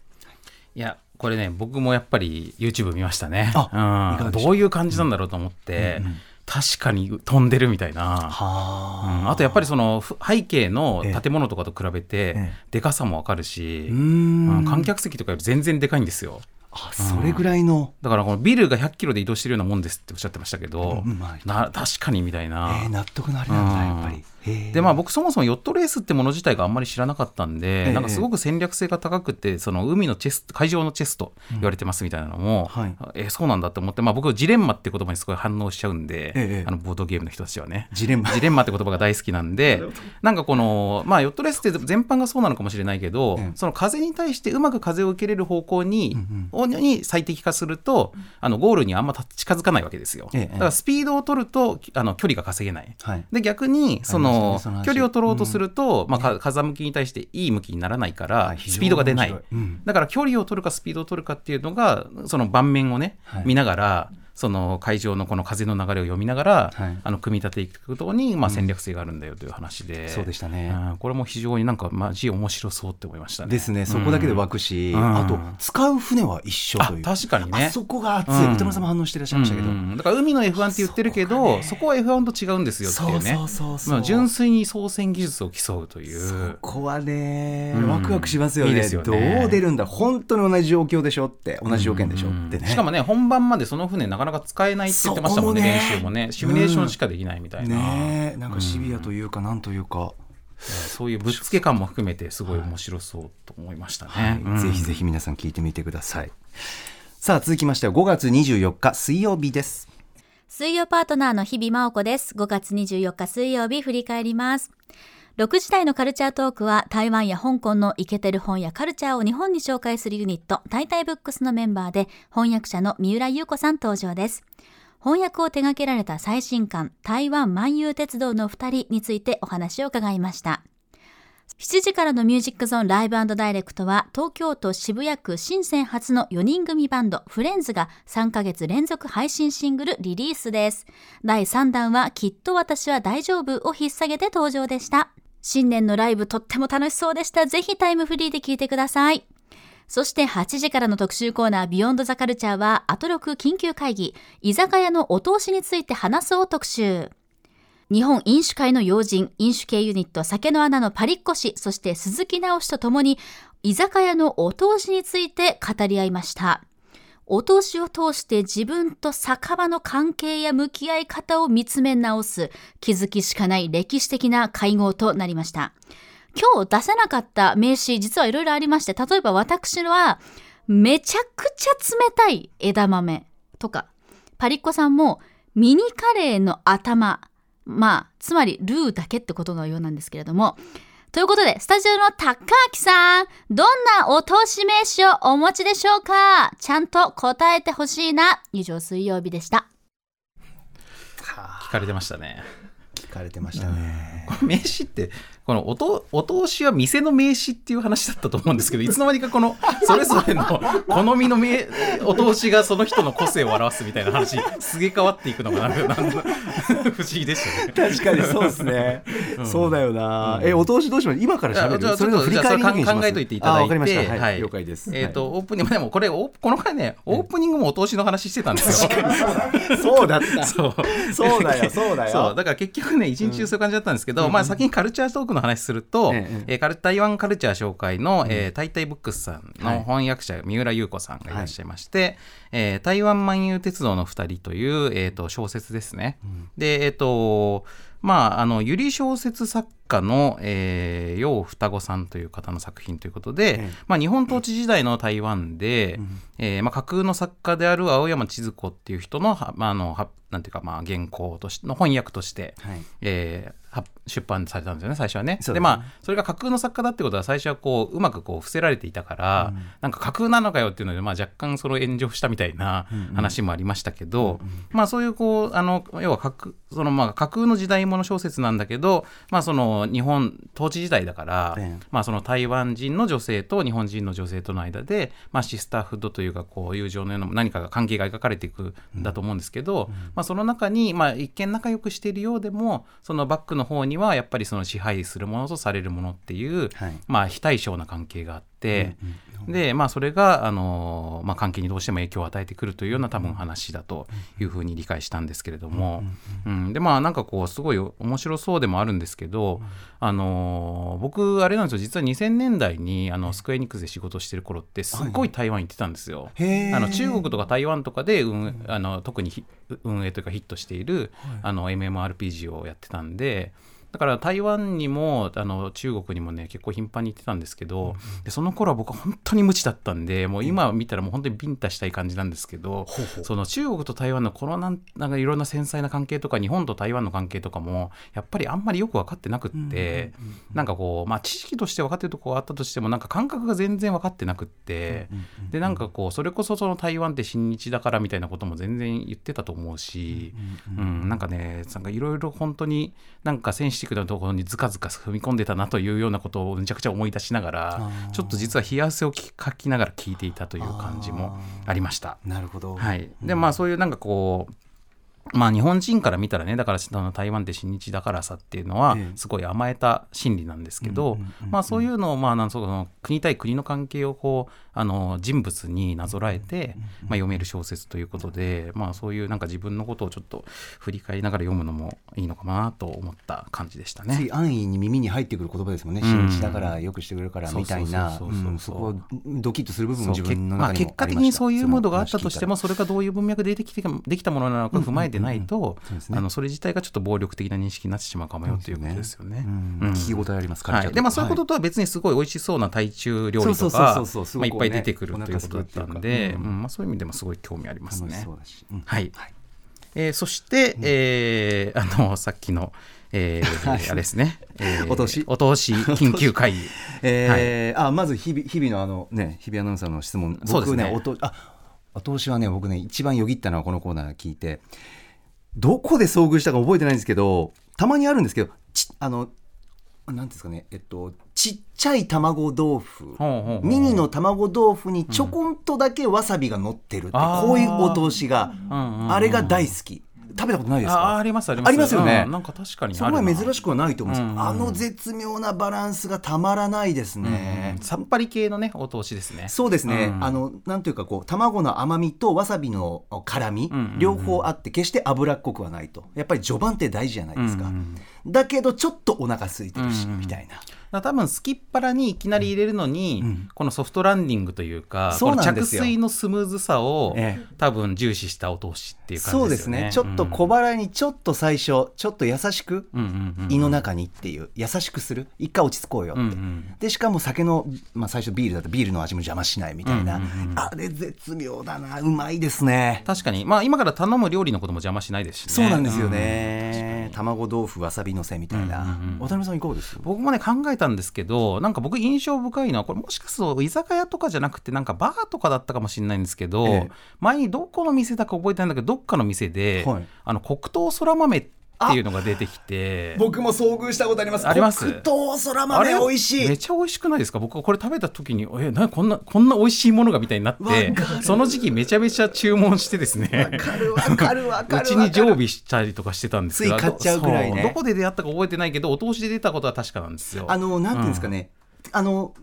いや、これね、僕もやっぱり YouTube 見ましたね。うん、どういう感じなんだろうと思って、確かに飛んでるみたいな。
は
うん。あとやっぱりそのふ背景の
ええ。
建物とかと比べて
ええ。
でかさもわかるし、
う
ん。観客席とかより全然でかいんですよ。
あそれぐらいの、
だからこのビルが100キロで移動してるようなもんですっておっしゃってましたけど、
うん。まあ。
な確かにみたいな。
えー納得のあれなんだやっぱり。
でまあ僕そもそもヨットレースってもの自体があんまり知らなかったんで、
ええ。
なんかすごく戦略性が高くてその海のチェス海上のチェスと言われてますみたいなのも、
はい。
えーそうなんだって思って、まあ、僕ジレンマって言葉にすごい反応しちゃうんで、
ええ
あのボードゲームの人たちはね。
ジレンマ。
ジレンマって言葉が大好きなんで なんかこの、まあ、ヨットレースって全般がそうなのかもしれないけど、
ええ
その風に対してうまく風を受けれる方向に,、に最適化するとあのゴールにあんま近づかないわけですよ、
ええ
だからスピードを取るとあの距離が稼げない。
はい。
で逆にそ
あ
の距離を取ろうとすると、まあ、か風向きに対していい向きにならないから、スピードが出ない、だから距離を取るかスピードを取るかっていうのがその盤面をね、
はい。
見ながらその会場のこの風の流れを読みながら、
はい。
あの組み立てていくことに、まあ、戦略性があるんだよという話で、
そうでしたね。
うんこれも非常になんかマジ面白そうって思いましたね。
ですね。そこだけで湧くし、
うん。
あと使う船は一緒
あ
という。
確かにね。
あそこが熱い、
うん。
歌丸さんも反応してらっしゃいましたけど、
うん。だから海の F1 って言ってるけどそ,、こは F1 と違うんですよっていうね。
そうそうそう。そう
まあ純粋に操船技術を競うという。
ここはね、
うん。
ワクワクしますよね。
いいですよね。
どう出るんだ。本当に同じ状況でしょって同じ条件でしょってね、
しかもね本番までその船なかなか使えないって言ってましたもんね
ね。
練習もね。シミュレーションしかできないみたいな、
ねえなんかシビアというかなんというか、
そういうぶっつけ感も含めてすごい面白そうと思いましたね、
はい
うん。
ぜひぜひ皆さん聞いてみてください。さあ続きましては5月24日水曜日です。
水曜パートナーの日々真央子です。5月24日水曜日振り返ります。6時台のカルチャートークは台湾や香港のイケてる本やカルチャーを日本に紹介するユニット、タイタイブックスのメンバーで翻訳者の三浦優子さん登場です。翻訳を手掛けられた最新刊、台湾万有鉄道の2人についてお話を伺いました。7時からのミュージックゾーンライブダイレクトは東京都渋谷区新鮮初の4人組バンドフレンズが3ヶ月連続配信シングルリリースです。第3弾はきっと私は大丈夫を引っ提げて登場でした。新年のライブとっても楽しそうでした。ぜひタイムフリーで聴いてください。そして8時からの特集コーナービヨンドザカルチャーはアトロク緊急会議居酒屋のお通しについて話そう特集。日本飲酒会の要人、飲酒系ユニット酒の穴のパリッコ氏、そして鈴木直氏とともに居酒屋のお通しについて語り合いました。お通しを通して自分と酒場の関係や向き合い方を見つめ直す気づきしかない歴史的な会合となりました。今日出せなかった名詞実はいろいろありまして、例えば私はめちゃくちゃ冷たい枝豆とか、パリッコさんもミニカレーの頭、まあ、つまりルーだけってことのようなんですけれども、ということで、スタジオの高明さん、どんなお通し名詞をお持ちでしょうか？ちゃんと答えてほしいな。以上、水曜日でした。
聞かれてましたね
聞かれてましたね、
名刺ってこのおとお通しは店の名刺っていう話だったと思うんですけどいつの間にかこのそれぞれの好みの名お通しがその人の個性を表すみたいな話すげ替わっていくのがなんかなんか不思議でしたね。
確かにそうですね、そうだよな、えお通しどうします？今から喋る？それの振り返りの時に
考えといていただいて。
はい、
はい。
了解です。
えっ、と、オープニングでもこれこの回ねオープニングもお通しの話してたんですよ。
そうだった。
そう。
そうだよそうだよ。
そう。だから結局ね一日中そういう感じだったんですけど、まあ先にカルチャートークの話すると、
ええ
えー台湾カルチャー紹介の、えー、タイタイブックスさん
はい。
の翻訳者、三浦優子さんがいらっしゃいまして、えー台湾万有鉄道の二人という、えー、と小説ですね。でえっ、とまああのゆり小説作家の、えー、楊双子さんという方の作品ということで、
ええ。
まあ、日本統治時代の台湾で、えーまあ、架空の作家である青山千鶴子っていう人のは、まあ、あのはなんていうか、まあ、原稿としての翻訳として、
はい。
えーは出版されたんですよね最初はね。
ですね。
でまあそれが架空の作家だってことは最初はこううまくこう伏せられていたから、なんか架空なのかよっていうので、まあ、若干その炎上したみたいな話もありましたけど、まあそういうこうあの要は架空そのまあ架空の時代もの小説なんだけど、まあ、その日本統治時代だから、
ええ。
まあ、その台湾人の女性と日本人の女性との間で、まあ、シスターフッドというかこう友情のような何かが関係が描かれていくんだと思うんですけど、まあ、その中に、まあ、一見仲良くしているようでもそのバックの方にはやっぱりその支配するものとされるものっていう、
はい
まあ、非対称な関係があって。って、でまあそれが、あのまあ、関係にどうしても影響を与えてくるというような多分話だというふうに理解したんですけれども、うん、でまあなんかこうすごい面白そうでもあるんですけど、あの僕あれなんですよ。実は2000年代にあのスクエニックスで仕事してる頃ってすっごい台湾行ってたんですよ。あの中国とか台湾とかで運あの特にヒ運営というかヒットしている、あの MMORPG をやってたんで。だから台湾にもあの中国にもね結構頻繁に行ってたんですけど、でその頃は僕は本当に無知だったんでもう今見たらもう本当にビンタしたい感じなんですけど、その中国と台湾のこのなんなんかいろんな繊細な関係とか日本と台湾の関係とかもやっぱりあんまりよく分かってなくって、なんかこうまあ知識として分かってるところはあったとしてもなんか感覚が全然分かってなくって、でなんかこうそれこそその台湾って親日だからみたいなことも全然言ってたと思うし、うんなんかねなんかいろいろ本当になんかセンシティブなところにずかずか踏み込んでたなというようなことをむちゃくちゃ思い出しながらちょっと実は冷や汗をかきながら聞いていたという感じもありました。
なるほど。
はい、でまあそういうなんかこうまあ日本人から見たらねだから台湾って親日だからさっていうのは
ええ。
すごい甘えた心理なんですけど、まあそういうのをまあなんその国対国の関係をこうあの人物になぞらえて、まあ、読める小説ということで、まあそういうなんか自分のことをちょっと振り返りながら読むのもいいのかなと思った感じでした
つ
ね
い。安易に耳に入ってくる言葉ですもんね、
うん。
新日だからよくしてくれるからみたいな、
そ
こをドキッとする部分も自分の
まあ、
中にも
結果
ありました。
的にそういうムードがあったとしてもそれがどういう文脈でできてできたものなのか踏まえてないと
そ
れ自体がちょっと暴力的な認識になってしまうかもよということですよね。
聞き応えありますから、
はい、で。まあそういうこととは別にすごい美味しそうな台中料理とかいっぱい出てくるということだったんで、
うん
うんまあ、そういう意味でもすごい興味ありますね。
うだし、うん。
はい。えーそして、えーあのさっきの、えーあれですね、えー
お通し。
お通し緊急会議。
えーあまず日々日々のあのね日々アナウンサーの質問。
そうですね。
僕ねおとあお通しはね僕ね一番よぎったのはこのコーナー聞いてどこで遭遇したか覚えてないんですけどたまにあるんですけどちあのなんですかねえっとちっちゃい卵豆腐ミニの卵豆腐にちょこんとだけわさびが乗ってるって、こういうお通しが、あれが大好き食べたことないです
あ
か
ありますあります。
よね。
うんなんか確かに
そこは珍しくはないと思うんですよ、
うんうん。
あの絶妙なバランスがたまらないですね、
さっぱり系のねお通しですね。
そうですね、
うん。
あのなんというかこう卵の甘みとわさびの辛み、
んうんうん。
両方あって決して脂っこくはないと。やっぱり序盤って大事じゃないですか、
うんうん
だけどちょっとお腹空いてるし、
うんうん
みたいな。
だから多分すきっ腹にいきなり入れるのに、
うん。
このソフトランディングというか
そうなん
着水のスムーズさを、
ええ
多分重視したお通しっていう感
そうです
ね。
ねちょっと小腹にちょっと最初ちょっと優しく
うんうんうんうん。
胃の中にっていう優しくする。一回落ち着こうよって、
うんうん。
でしかも酒の、まあ、最初ビールだとビールの味も邪魔しないみたいな、
うんうんうん。
あれ絶妙だな。うまいですね。
確かに、まあ、今から頼む料理のことも邪魔しないですしね。
そうなんですよね、卵豆腐わさびのせみたいな、
うんうんうん。
渡辺さんいかがです？
僕もね考えたんですけどなんか僕印象深いのはこれもしかすると居酒屋とかじゃなくてなんかバーとかだったかもしれないんですけど、
ええ。
前にどこの店だか覚えてないんだけどどっかの店で、
はい。
あの黒糖そら豆っていうのが出てきて。
僕も遭遇したことあります。
あります？
黒糖そら
あ
豆
れ？
美味しい。
めっちゃ美味しくないですか？僕はこれ食べた時にえなこんなこんな美味しいものがみたいになってその時期めちゃめちゃ注文してですね。
わかるわかるわかる
うちに常備したりとかしてたんですけど。
つい買っちゃうぐらいね。
どこで出会ったか覚えてないけどお通しで出たことは確かなんですよ。
あのなんていうんですかね、あの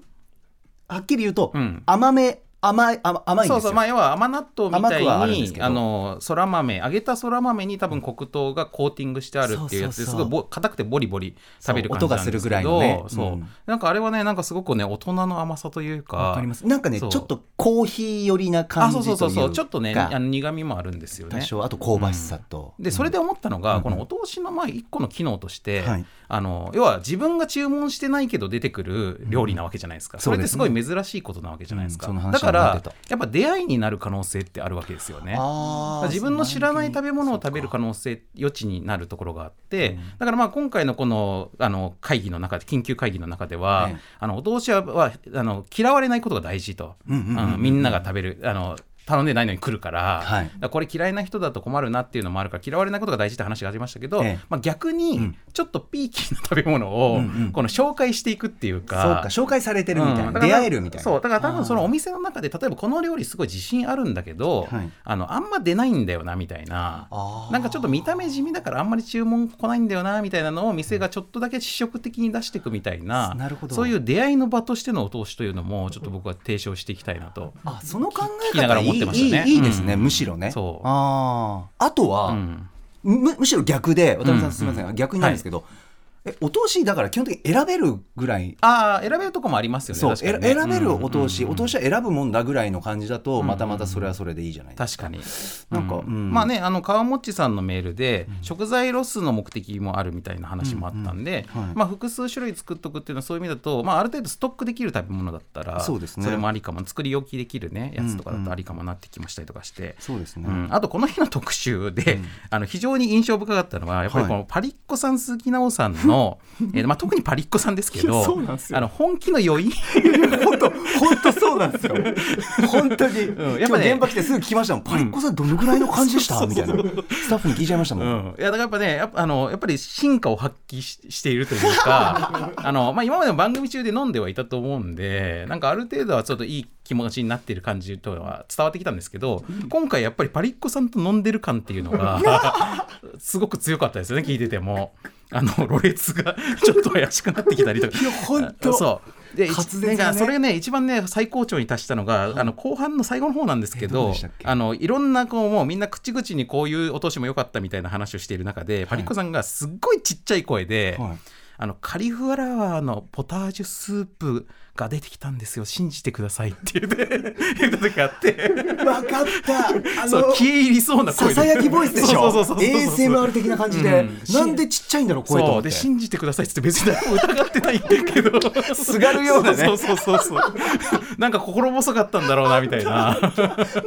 はっきり言うと、
うん。
甘め甘い甘甘いんですよ。
そうそうまあ要は甘納豆みたいにあのそら豆揚げたそら豆に多分黒糖がコーティングしてあるっていうやつ
そうそうそう。
ですごいぼ硬くてボリボリ食べる感じなんですけど
そう音がするぐらいのね。
そう、
うん。
なんかあれはねなんかすごくね大人の甘さというか
わかります。なんかねち
そう。
ょっとコーヒー寄りな感
あ
じといううか
そそうそうそうちょっとねあの苦味もあるんですよね。
多少。あと香ばしさと、
でそれで思ったのが、
うん。
このお通しのまあ一個の機能として、
はい
あの要は自分が注文してないけど出てくる料理なわけじゃないですか、
ん。
それってすごい珍しいことなわけじゃないですか、
うん
だからやっぱ出会いになる可能性ってあるわけですよね。自分の知らない食べ物を食べる可能性余地になるところがあって、だからまあ今回のこのあの会議の中で緊急会議の中では、
ええ
あのお通しははあの嫌われないことが大事と、
うん
みんなが食べるあの頼んでないのに来るから,、
はい。
これ嫌いな人だと困るなっていうのもあるから嫌われないことが大事って話がありましたけど、
ええ。
まあ、逆
う
に
ん。
ちょっとピーキーな食べ物を、
うん。うん。
この紹介していくっていうか。
そうか紹介されてるみたいな、
うん。
出会えるみたいな。
そう。だから多分そのお店の中で例えばこの料理すごい自信あるんだけど、
はい。
あのあんま出ないんだよなみたいな。なんかちょっと見た目地味だからあんまり注文来ないんだよなみたいなのを店がちょっとだけ試食的に出していくみたいな
なるほど。
そういう出会いの場としてのお通しというのもちょっと僕は提唱していきたいなと。
あその考え方いい
思ってましたね。
いいですね、
うん
むしろね。
そう。
あー。あとは、
うん。
むむしろ逆で渡辺さんすみません、逆になんですけど、えお通しだから基本的に選べるぐらい。
ああ選べるとこもありますよね。
そう、
ね。
え選べるお通し、
うんうんうん。
お通し。は選ぶもんだぐらいの感じだと、
うん
またまたそれはそれでいいじゃないですか。
確かに。
なんか、
う
うん。
まあねあの川もっちさんのメールで、食材ロスの目的もあるみたいな話もあったんで、
うんうんはい。
まあ、複数種類作っとくっていうのはそういう意味だと、まあ、ある程度ストックできる食べ物だったら
そうですね。
れもありかも。作り置きできるねやつとかだとありかもなってきましたりとかして。
そうですね。
うん、あとこの日の特集で、あの非常に印象深かったのはやっぱりこのパリッコさん鈴木奈緒さんの、えーまあ、特にパリッコさんですけど あの本気の余韻
本当本当そうなんですよ。本当に、
んや
やっぱ
ね
現場来てすぐ聞きましたもん。パリッコさんどのぐらいの感じでした、みたいな。スタッフに聞いちゃいましたもん。
うん、いやだからやっぱねやっぱあのやっぱり進化を発揮ししているというか あの、まあ、今までも番組中で飲んではいたと思うんでなんかある程度はちょっといい気持ちになっている感じとは伝わってきたんですけど今回やっぱりパリッコさんと飲んでる感っていうのが すごく強かったですよね聞いてても。あのろれつがちょっと怪しくなってきたりとか。
いや本当
そう。で
ね。
なそれがね一番ね最高潮に達したのが、あの後半の最後の方なんですけ
えど
あのいろんなこうもうみんな口々にこういうお通しも良かったみたいな話をしている中で、パリッコさんがすっごいちっちゃい声で、
はい。
あのカリフラワーのポタージュスープが出てきたんですよ。信じてくださいって言って言った時があって。
わかった。あ
そう消え入りそうな声で。
ささやきボイスでしょ？ASMR 的な感じで、
うん。
なんでちっちゃいんだろう声と
で信じてくださいって別に疑ってないんだけど。
すがるようなね。
そうそうそうそう。なんか心細かったんだろうなみたいな。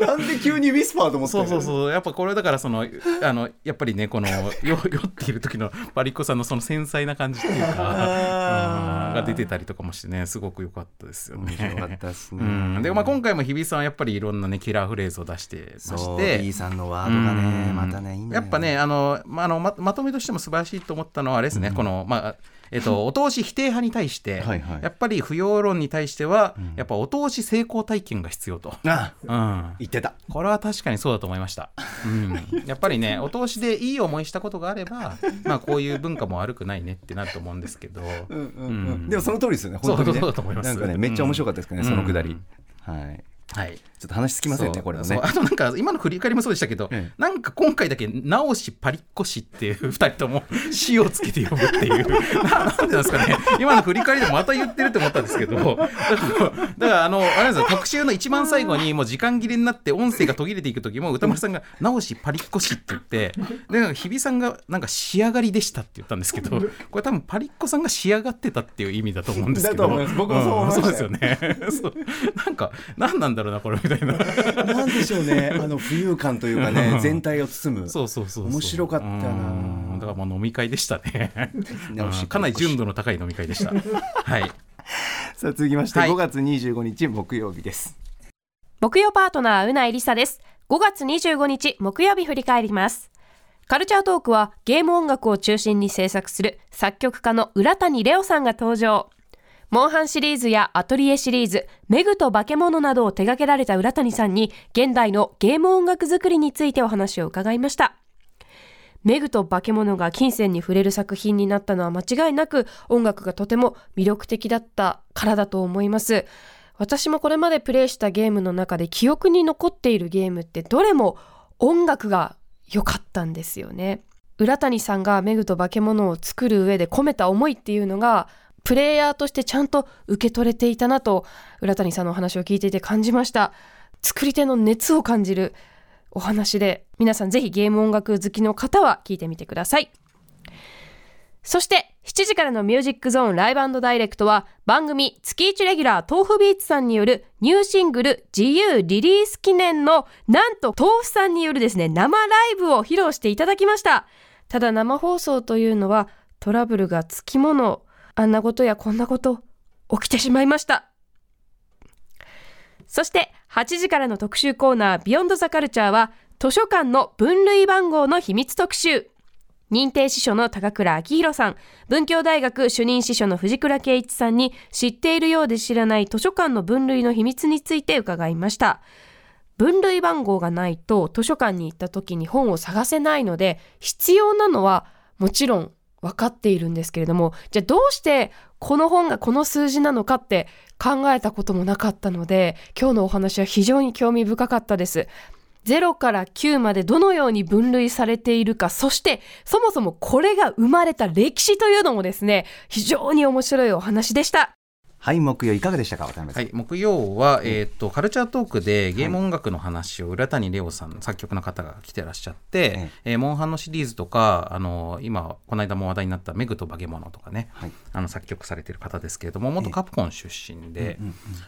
なんで急にウィスパーと思って。
そうそうそう。やっぱこれだからそのあのやっぱりねこのよ酔っている時のパリッコさんのその繊細な感じっていうかうん。が出てたりとかもしてねすごく良かったですよね。
面白かったですね。
うん、で、まあ、今回も日比さんはやっぱりいろんなねキラーフレーズを出してまして。
B さんのワードがね、
うん。
またね、
やっぱねあの、まあ、あのままとめとしても素晴らしいと思ったのはあれですね、このまあえっと、お通し否定派に対して、
はいはい。
やっぱり不要論に対しては、やっぱお通し成功体験が必要と、
あ
うん、
言ってた。
これは確かにそうだと思いました、うん、やっぱりね お通しでいい思いしたことがあれば、まあ、こういう文化も悪くないねってなると思うんですけど、うん
でもその通りですよね。本当にね。
そうだと思います。
なんかね、めっちゃ面白かったですかね、
うん。
そのくだり。はい。
はい。
ちょっと話つきませんね、これはね。
あとなんか今の振り返りもそうでしたけど、
ええ。
なんか今回だけ直しパリッコ氏っていう2人とも死をつけて呼ぶっていう。ななんでなんですかね。今の振り返りでまた言ってるって思ったんですけど。だからだからあのあれなんですよ特集の一番最後にもう時間切れになって音声が途切れていく時も歌丸さんが「直しパリッコ氏」って言ってで日比さんがなんか仕上がりでしたって言ったんですけどこれ多分パリッコさんが仕上がってたっていう意味だと思うんですけど。
僕もそう思いましたよ。
んそうですよね。そう。なんか何なんだろうなこれみたいな。
なんでしょうね、あの浮遊感というかね、全体を包む。
そうそうそうそう。
面白かったな。
うん。だからもう飲み会でしたね。かなり純度の高い飲み会でした。はい。
さあ続きまして、
はい。
5月25日木曜日です。
木曜パートナーうないりさです。5月25日木曜日振り返ります。カルチャートークはゲーム音楽を中心に制作する作曲家の浦谷レオさんが登場モンハンシリーズやアトリエシリーズ、メグと化け物などを手掛けられた浦谷さんに現代のゲーム音楽作りについてお話を伺いました。メグと化け物が金銭に触れる作品になったのは間違いなく音楽がとても魅力的だったからだと思います。私もこれまでプレイしたゲームの中で記憶に残っているゲームってどれも音楽が良かったんですよね。浦谷さんがメグと化け物を作る上で込めた思いっていうのがプレイヤーとしてちゃんと受け取れていたなと浦谷さんのお話を聞いていて感じました。作り手の熱を感じるお話で皆さんぜひゲーム音楽好きの方は聞いてみてください。そして7時からのミュージックゾーンライブダイレクトは番組月1レギュラー豆腐ビーツさんによるニューシングル自由リリース記念のなんと豆腐さんによるですね生ライブを披露していただきましたただ生放送というのはトラブルがつきものあんなことやこんなこと起きてしまいましたそして8時からの特集コーナービヨンドザカルチャーは図書館の分類番号の秘密特集。認定司書の高倉明宏さん、文教大学主任司書の藤倉圭一さんに知っているようで知らない図書館の分類の秘密について伺いました。分類番号がないと図書館に行った時に本を探せないので必要なのはもちろん分かっているんですけれどもじゃあどうしてこの本がこの数字なのかって考えたこともなかったので今日のお話は非常に興味深かったです。0から9までどのように分類されているかそしてそもそもこれが生まれた歴史というのもですね非常に面白いお話でした。
はい木曜いかがでしたか？渡辺さん、
はい、木曜は、えー、とカルチャートークでゲーム音楽の話を浦谷レオさん作曲の方が来てらっしゃって、えーモンハンのシリーズとかあの今この間も話題になった「メグと化け物」とかね、
はい。
あの作曲されてる方ですけれども元カプコン出身で、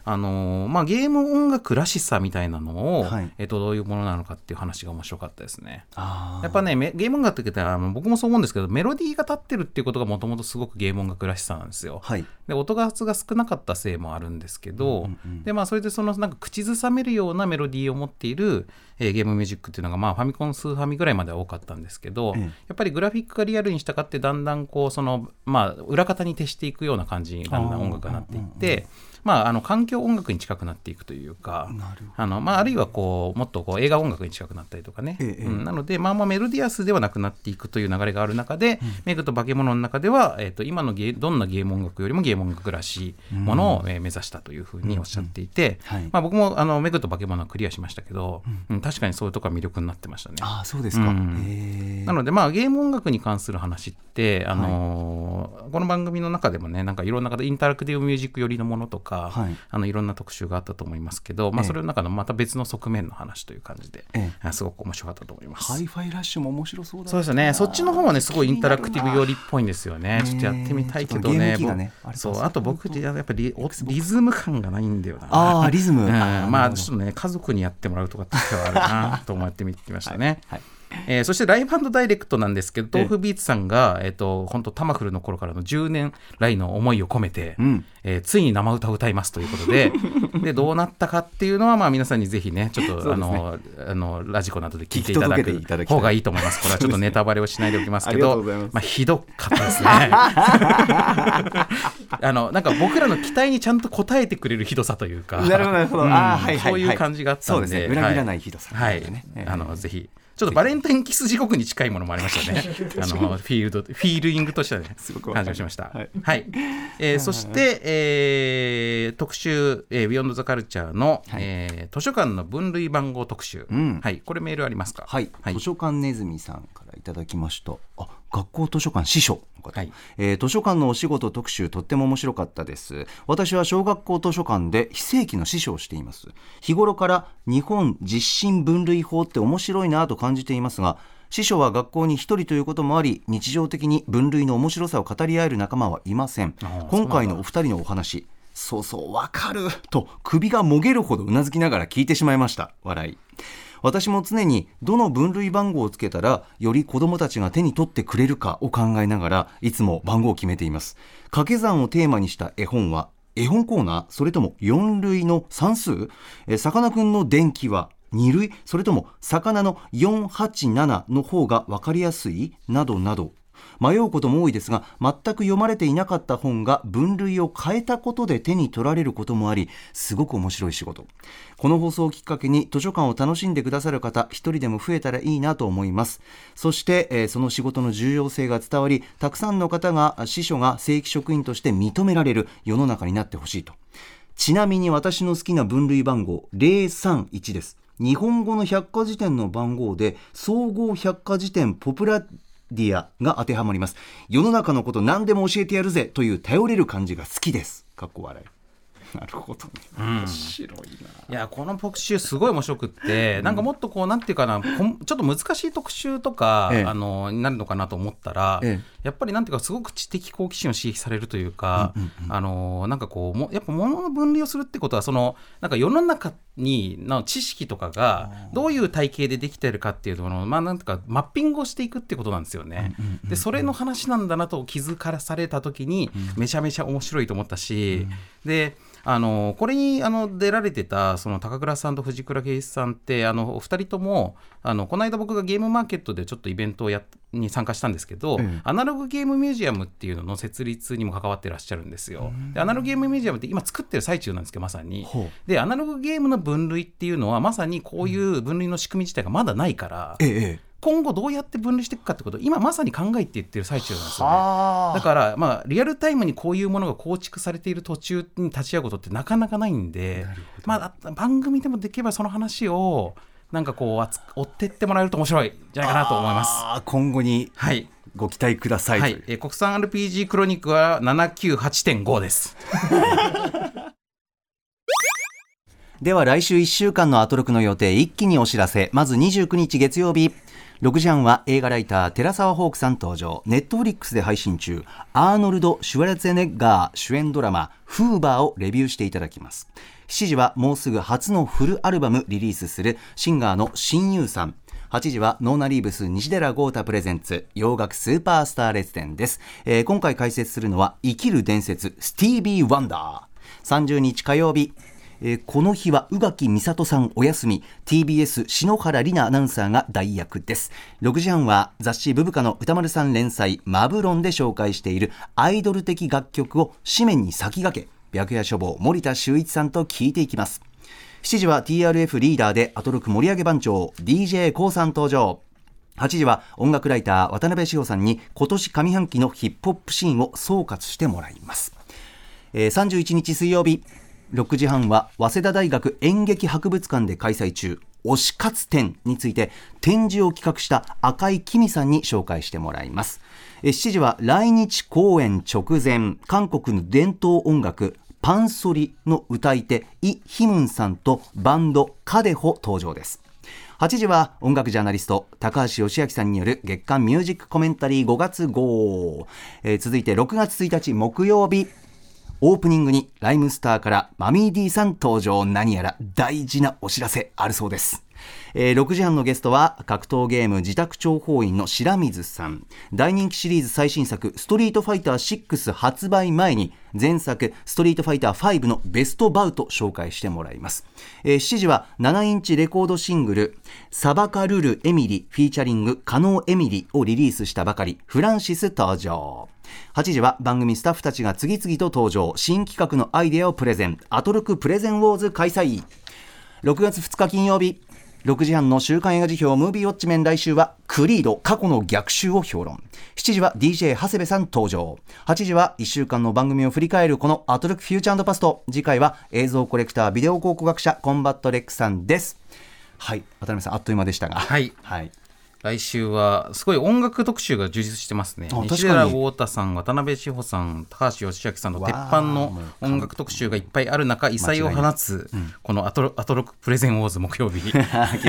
あのまあ、ゲーム音楽らしさみたいなのを、
はい。
えー、とどういうものなのかっていう話が面白かったですね。やっぱねめゲーム音楽ってあの僕もそう思うんですけどメロディーが立ってるっていうことがもともとすごくゲーム音楽らしさなんですよ。
はい。
で音数が少なかったせいもあるんですけど、
うんうんうん
でまあそれでそのなんか口ずさめるようなメロディーを持っている、えーゲームミュージックっていうのがまあファミコンスーファミぐらいまでは多かったんですけど、
ええ
やっぱりグラフィックがリアルにしたかってだんだんこうそのまあ裏方に徹していくような感じにだんだん音楽がなっていって。まあ、あの環境音楽に近くなっていくというかあの、まあ、あるいはこうもっとこう映画音楽に近くなったりとかね、
ええ
うんなので、まあ、まあメロディアスではなくなっていくという流れがある中で、メグと化け物の中では、えー、と今のゲーどんなゲーム音楽よりもゲーム音楽らしいものを、えー目指したというふうにおっしゃっていて、
はい。
まあ、僕もあのメグと化け物はクリアしましたけど、うん。確かにそういうところは魅力になってましたね。
ああそうですか、
うん。なのでまあゲーム音楽に関する話って、あのーこの番組の中でもねなんかいろんな方インタラクティブミュージック寄りのものとか、
はい。
あのいろんな特集があったと思いますけど、まあ、
ええ。
それの中のまた別の側面の話という感じで、
え
あすごく面白かったと思います。
ハイファイラッシュも面白そうだな。
そうですね。そっちの方はね、すごいインタラクティブ寄りっぽいんですよね。
ね
ちょっとやってみたいけどね。
ね
そう、あと僕、やっぱりリズム感がないんだよな。
ああリズム、
うん、まあちょっとね家族にやってもらうとかってはあるなと思ってみてましたね。
はい
えーそしてライブダイレクトなんですけど
ええ。
豆腐ビーツさんが、えー、と本当タマフルの頃からの10年来の思いを込めて、
うん。
えーついに生歌を歌いますということで でどうなったかっていうのは、まあ、皆さんにぜひねちょっと、
ね。
あのあのラジコなどで聞いていただく方がいいと思います。これはちょっとネタバレをしないでおきますけど
ま
あ、ひどかったですね。あのなんか僕らの期待にちゃんと応えてくれるひどさというか
なるほどなるほど。
うん
あーはいはいはい。
そういう感じがあったんで
そうですね。裏切らないひどさ
はい、
ね。ええ
あのぜひちょっとバレンタインキス地獄に近いものもありましたね。あのフィールドフィールイングとしてはね
ごく
感じがしました。
はい。
はい。えーそして、えー特集、えー、ビヨンドザカルチャーの、
はい。
えー図書館の分類番号特集、
うん。
はい。これメールありますか？
はい、図書館ネズミさんからいただきました。あ学校図書館司書の方、
はい。
えー図書館のお仕事特集とっても面白かったです。私は小学校図書館で非正規の司書をしています。日頃から日本実心分類法って面白いなと感じていますが司書は学校に一人ということもあり日常的に分類の面白さを語り合える仲間はいません。今回のお二人のお話そうそうわかると首がもげるほどうなずきながら聞いてしまいました。笑い私も常にどの分類番号をつけたらより子どもたちが手に取ってくれるかを考えながらいつも番号を決めています。掛け算をテーマにした絵本は絵本コーナーそれとも4類の算数？さかなクンの電気は2類？それとも魚の487の方が分かりやすい？などなど。迷うことも多いですが全く読まれていなかった本が分類を変えたことで手に取られることもありすごく面白い仕事。この放送をきっかけに図書館を楽しんでくださる方一人でも増えたらいいなと思います。そして、えーその仕事の重要性が伝わりたくさんの方が司書が正規職員として認められる世の中になってほしいと。ちなみに私の好きな分類番号031です。日本語の百科事典の番号で総合百科事典ポプラディアが当てはまります。世の中のこと何でも教えてやるぜという頼れる感じが好きです。かっこ笑い。なるほどね。面白いな。い
やこの特集すごい面白くって、なんかもっとこうなんていうかなちょっと難しい特集とか、
ええ。
あのになるのかなと思ったら、
え
やっぱりなんていうかすごく知的好奇心を刺激されるというか、あのなんかこうもやっぱ物の分類をするってことはそのなんか世の中にの知識とかがどういう体系でできてるかっていうのをまあなんていうかマッピングをしていくってことなんですよね。でそれの話なんだなと気づかされた時にめちゃめちゃ面白いと思ったし、であのこれにあの出られてたその高倉さんと藤倉圭一さんってあのお二人ともあのこの間僕がゲームマーケットでちょっとイベントをやっに参加したんですけど、
ええ
アナログゲームミュージアムっていうのの設立にも関わってらっしゃるんですよ。でアナログゲームミュージアムって今作ってる最中なんですけどまさに。でアナログゲームの分類っていうのはまさにこういう分類の仕組み自体がまだないから、
ええええ
今後どうやって分類していくかってことを今まさに考えていってる最中なんですよね。
あ。
だから、まあ、リアルタイムにこういうものが構築されている途中に立ち会うことってなかなかないんで、まあ、あ番組でもできればその話をなんかこう追ってってもらえると面白いんじゃないかなと思います。
今後に
はい、
ご期待ください、
はい。えー国産 RPG クロニックは798.5です。
では来週1週間のアトロクの予定一気にお知らせ。まず29日月曜日6時半は映画ライター寺澤ホークさん登場。ネットフリックスで配信中。アーノルド・シュワルツェネッガー主演ドラマ「フーバー」をレビューしていただきます。7時はもうすぐ初のフルアルバムリリースするシンガーの親友さん。8時はノーナリーブス西寺郷太プレゼンツ。洋楽スーパースター列伝です、えー今回解説するのは生きる伝説スティービー・ワンダー。30日火曜日。えーこの日は宇垣美里さんお休み。TBS 篠原梨菜アナウンサーが代役です。6時半は雑誌ブブカの宇多丸さん連載マブ論で紹介しているアイドル的楽曲を紙面に先駆け白夜書房森田修一さんと聞いていきます。7時は TRF リーダーでアトロク盛り上げ番長 d j k o さん登場。8時は音楽ライター渡辺志保さんに今年上半期のヒップホップシーンを総括してもらいます。えー31日水曜日6時半は早稲田大学演劇博物館で開催中。推し活展について展示を企画した赤井きみさんに紹介してもらいます。7時は来日公演直前。韓国の伝統音楽パンソリの歌い手イ・ヒムンさんとバンドカデホ登場です。8時は音楽ジャーナリスト高橋義明さんによる月間ミュージックコメンタリー5月号、えー続いて6月1日木曜日。オープニングにライムスターからマミー D さん登場。何やら大事なお知らせあるそうです。えー6時半のゲストは格闘ゲーム自宅諜報員の白水さん。大人気シリーズ最新作「ストリートファイター6」発売前に前作「ストリートファイター5」のベストバウト紹介してもらいます、えー7時は7インチレコードシングル「サバカルルエミリ」フィーチャリング「カノーエミリ」をリリースしたばかりフランシス登場。8時は番組スタッフたちが次々と登場。新企画のアイデアをプレゼン。アトロクプレゼンウォーズ開催。6月2日金曜日。6時半の週刊映画辞表ムービーウォッチメン来週はクリード過去の逆襲を評論。7時は DJ 長谷部さん登場。8時は1週間の番組を振り返るこのアトロクフューチャーパスト。次回は映像コレクタービデオ考古学者コンバットレックさんです。はい。渡辺さんあっという間でしたが。
はい。
はい
来週はすごい音楽特集が充実してますね。西寺郷太さん渡辺志保さん高橋芳朗さんの鉄板の音楽特集がいっぱいある中異彩を放つこのアトロアトロクプレゼンウォーズ木曜日
来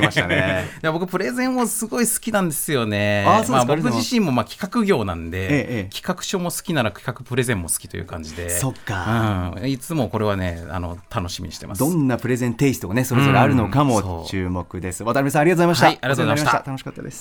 ましたね。
僕プレゼンウォーズすごい好きなんですよね。まあ、僕自身もまあ企画業なんで、
ええええ。
企画書も好きなら企画プレゼンも好きという感じで。
そっか。
うん、いつもこれはねあの楽しみにしてます。
どんなプレゼンテイストがねそれぞれあるのかも注目です、渡辺さんありがとうございました、
はいありがとうございました。
楽しかったです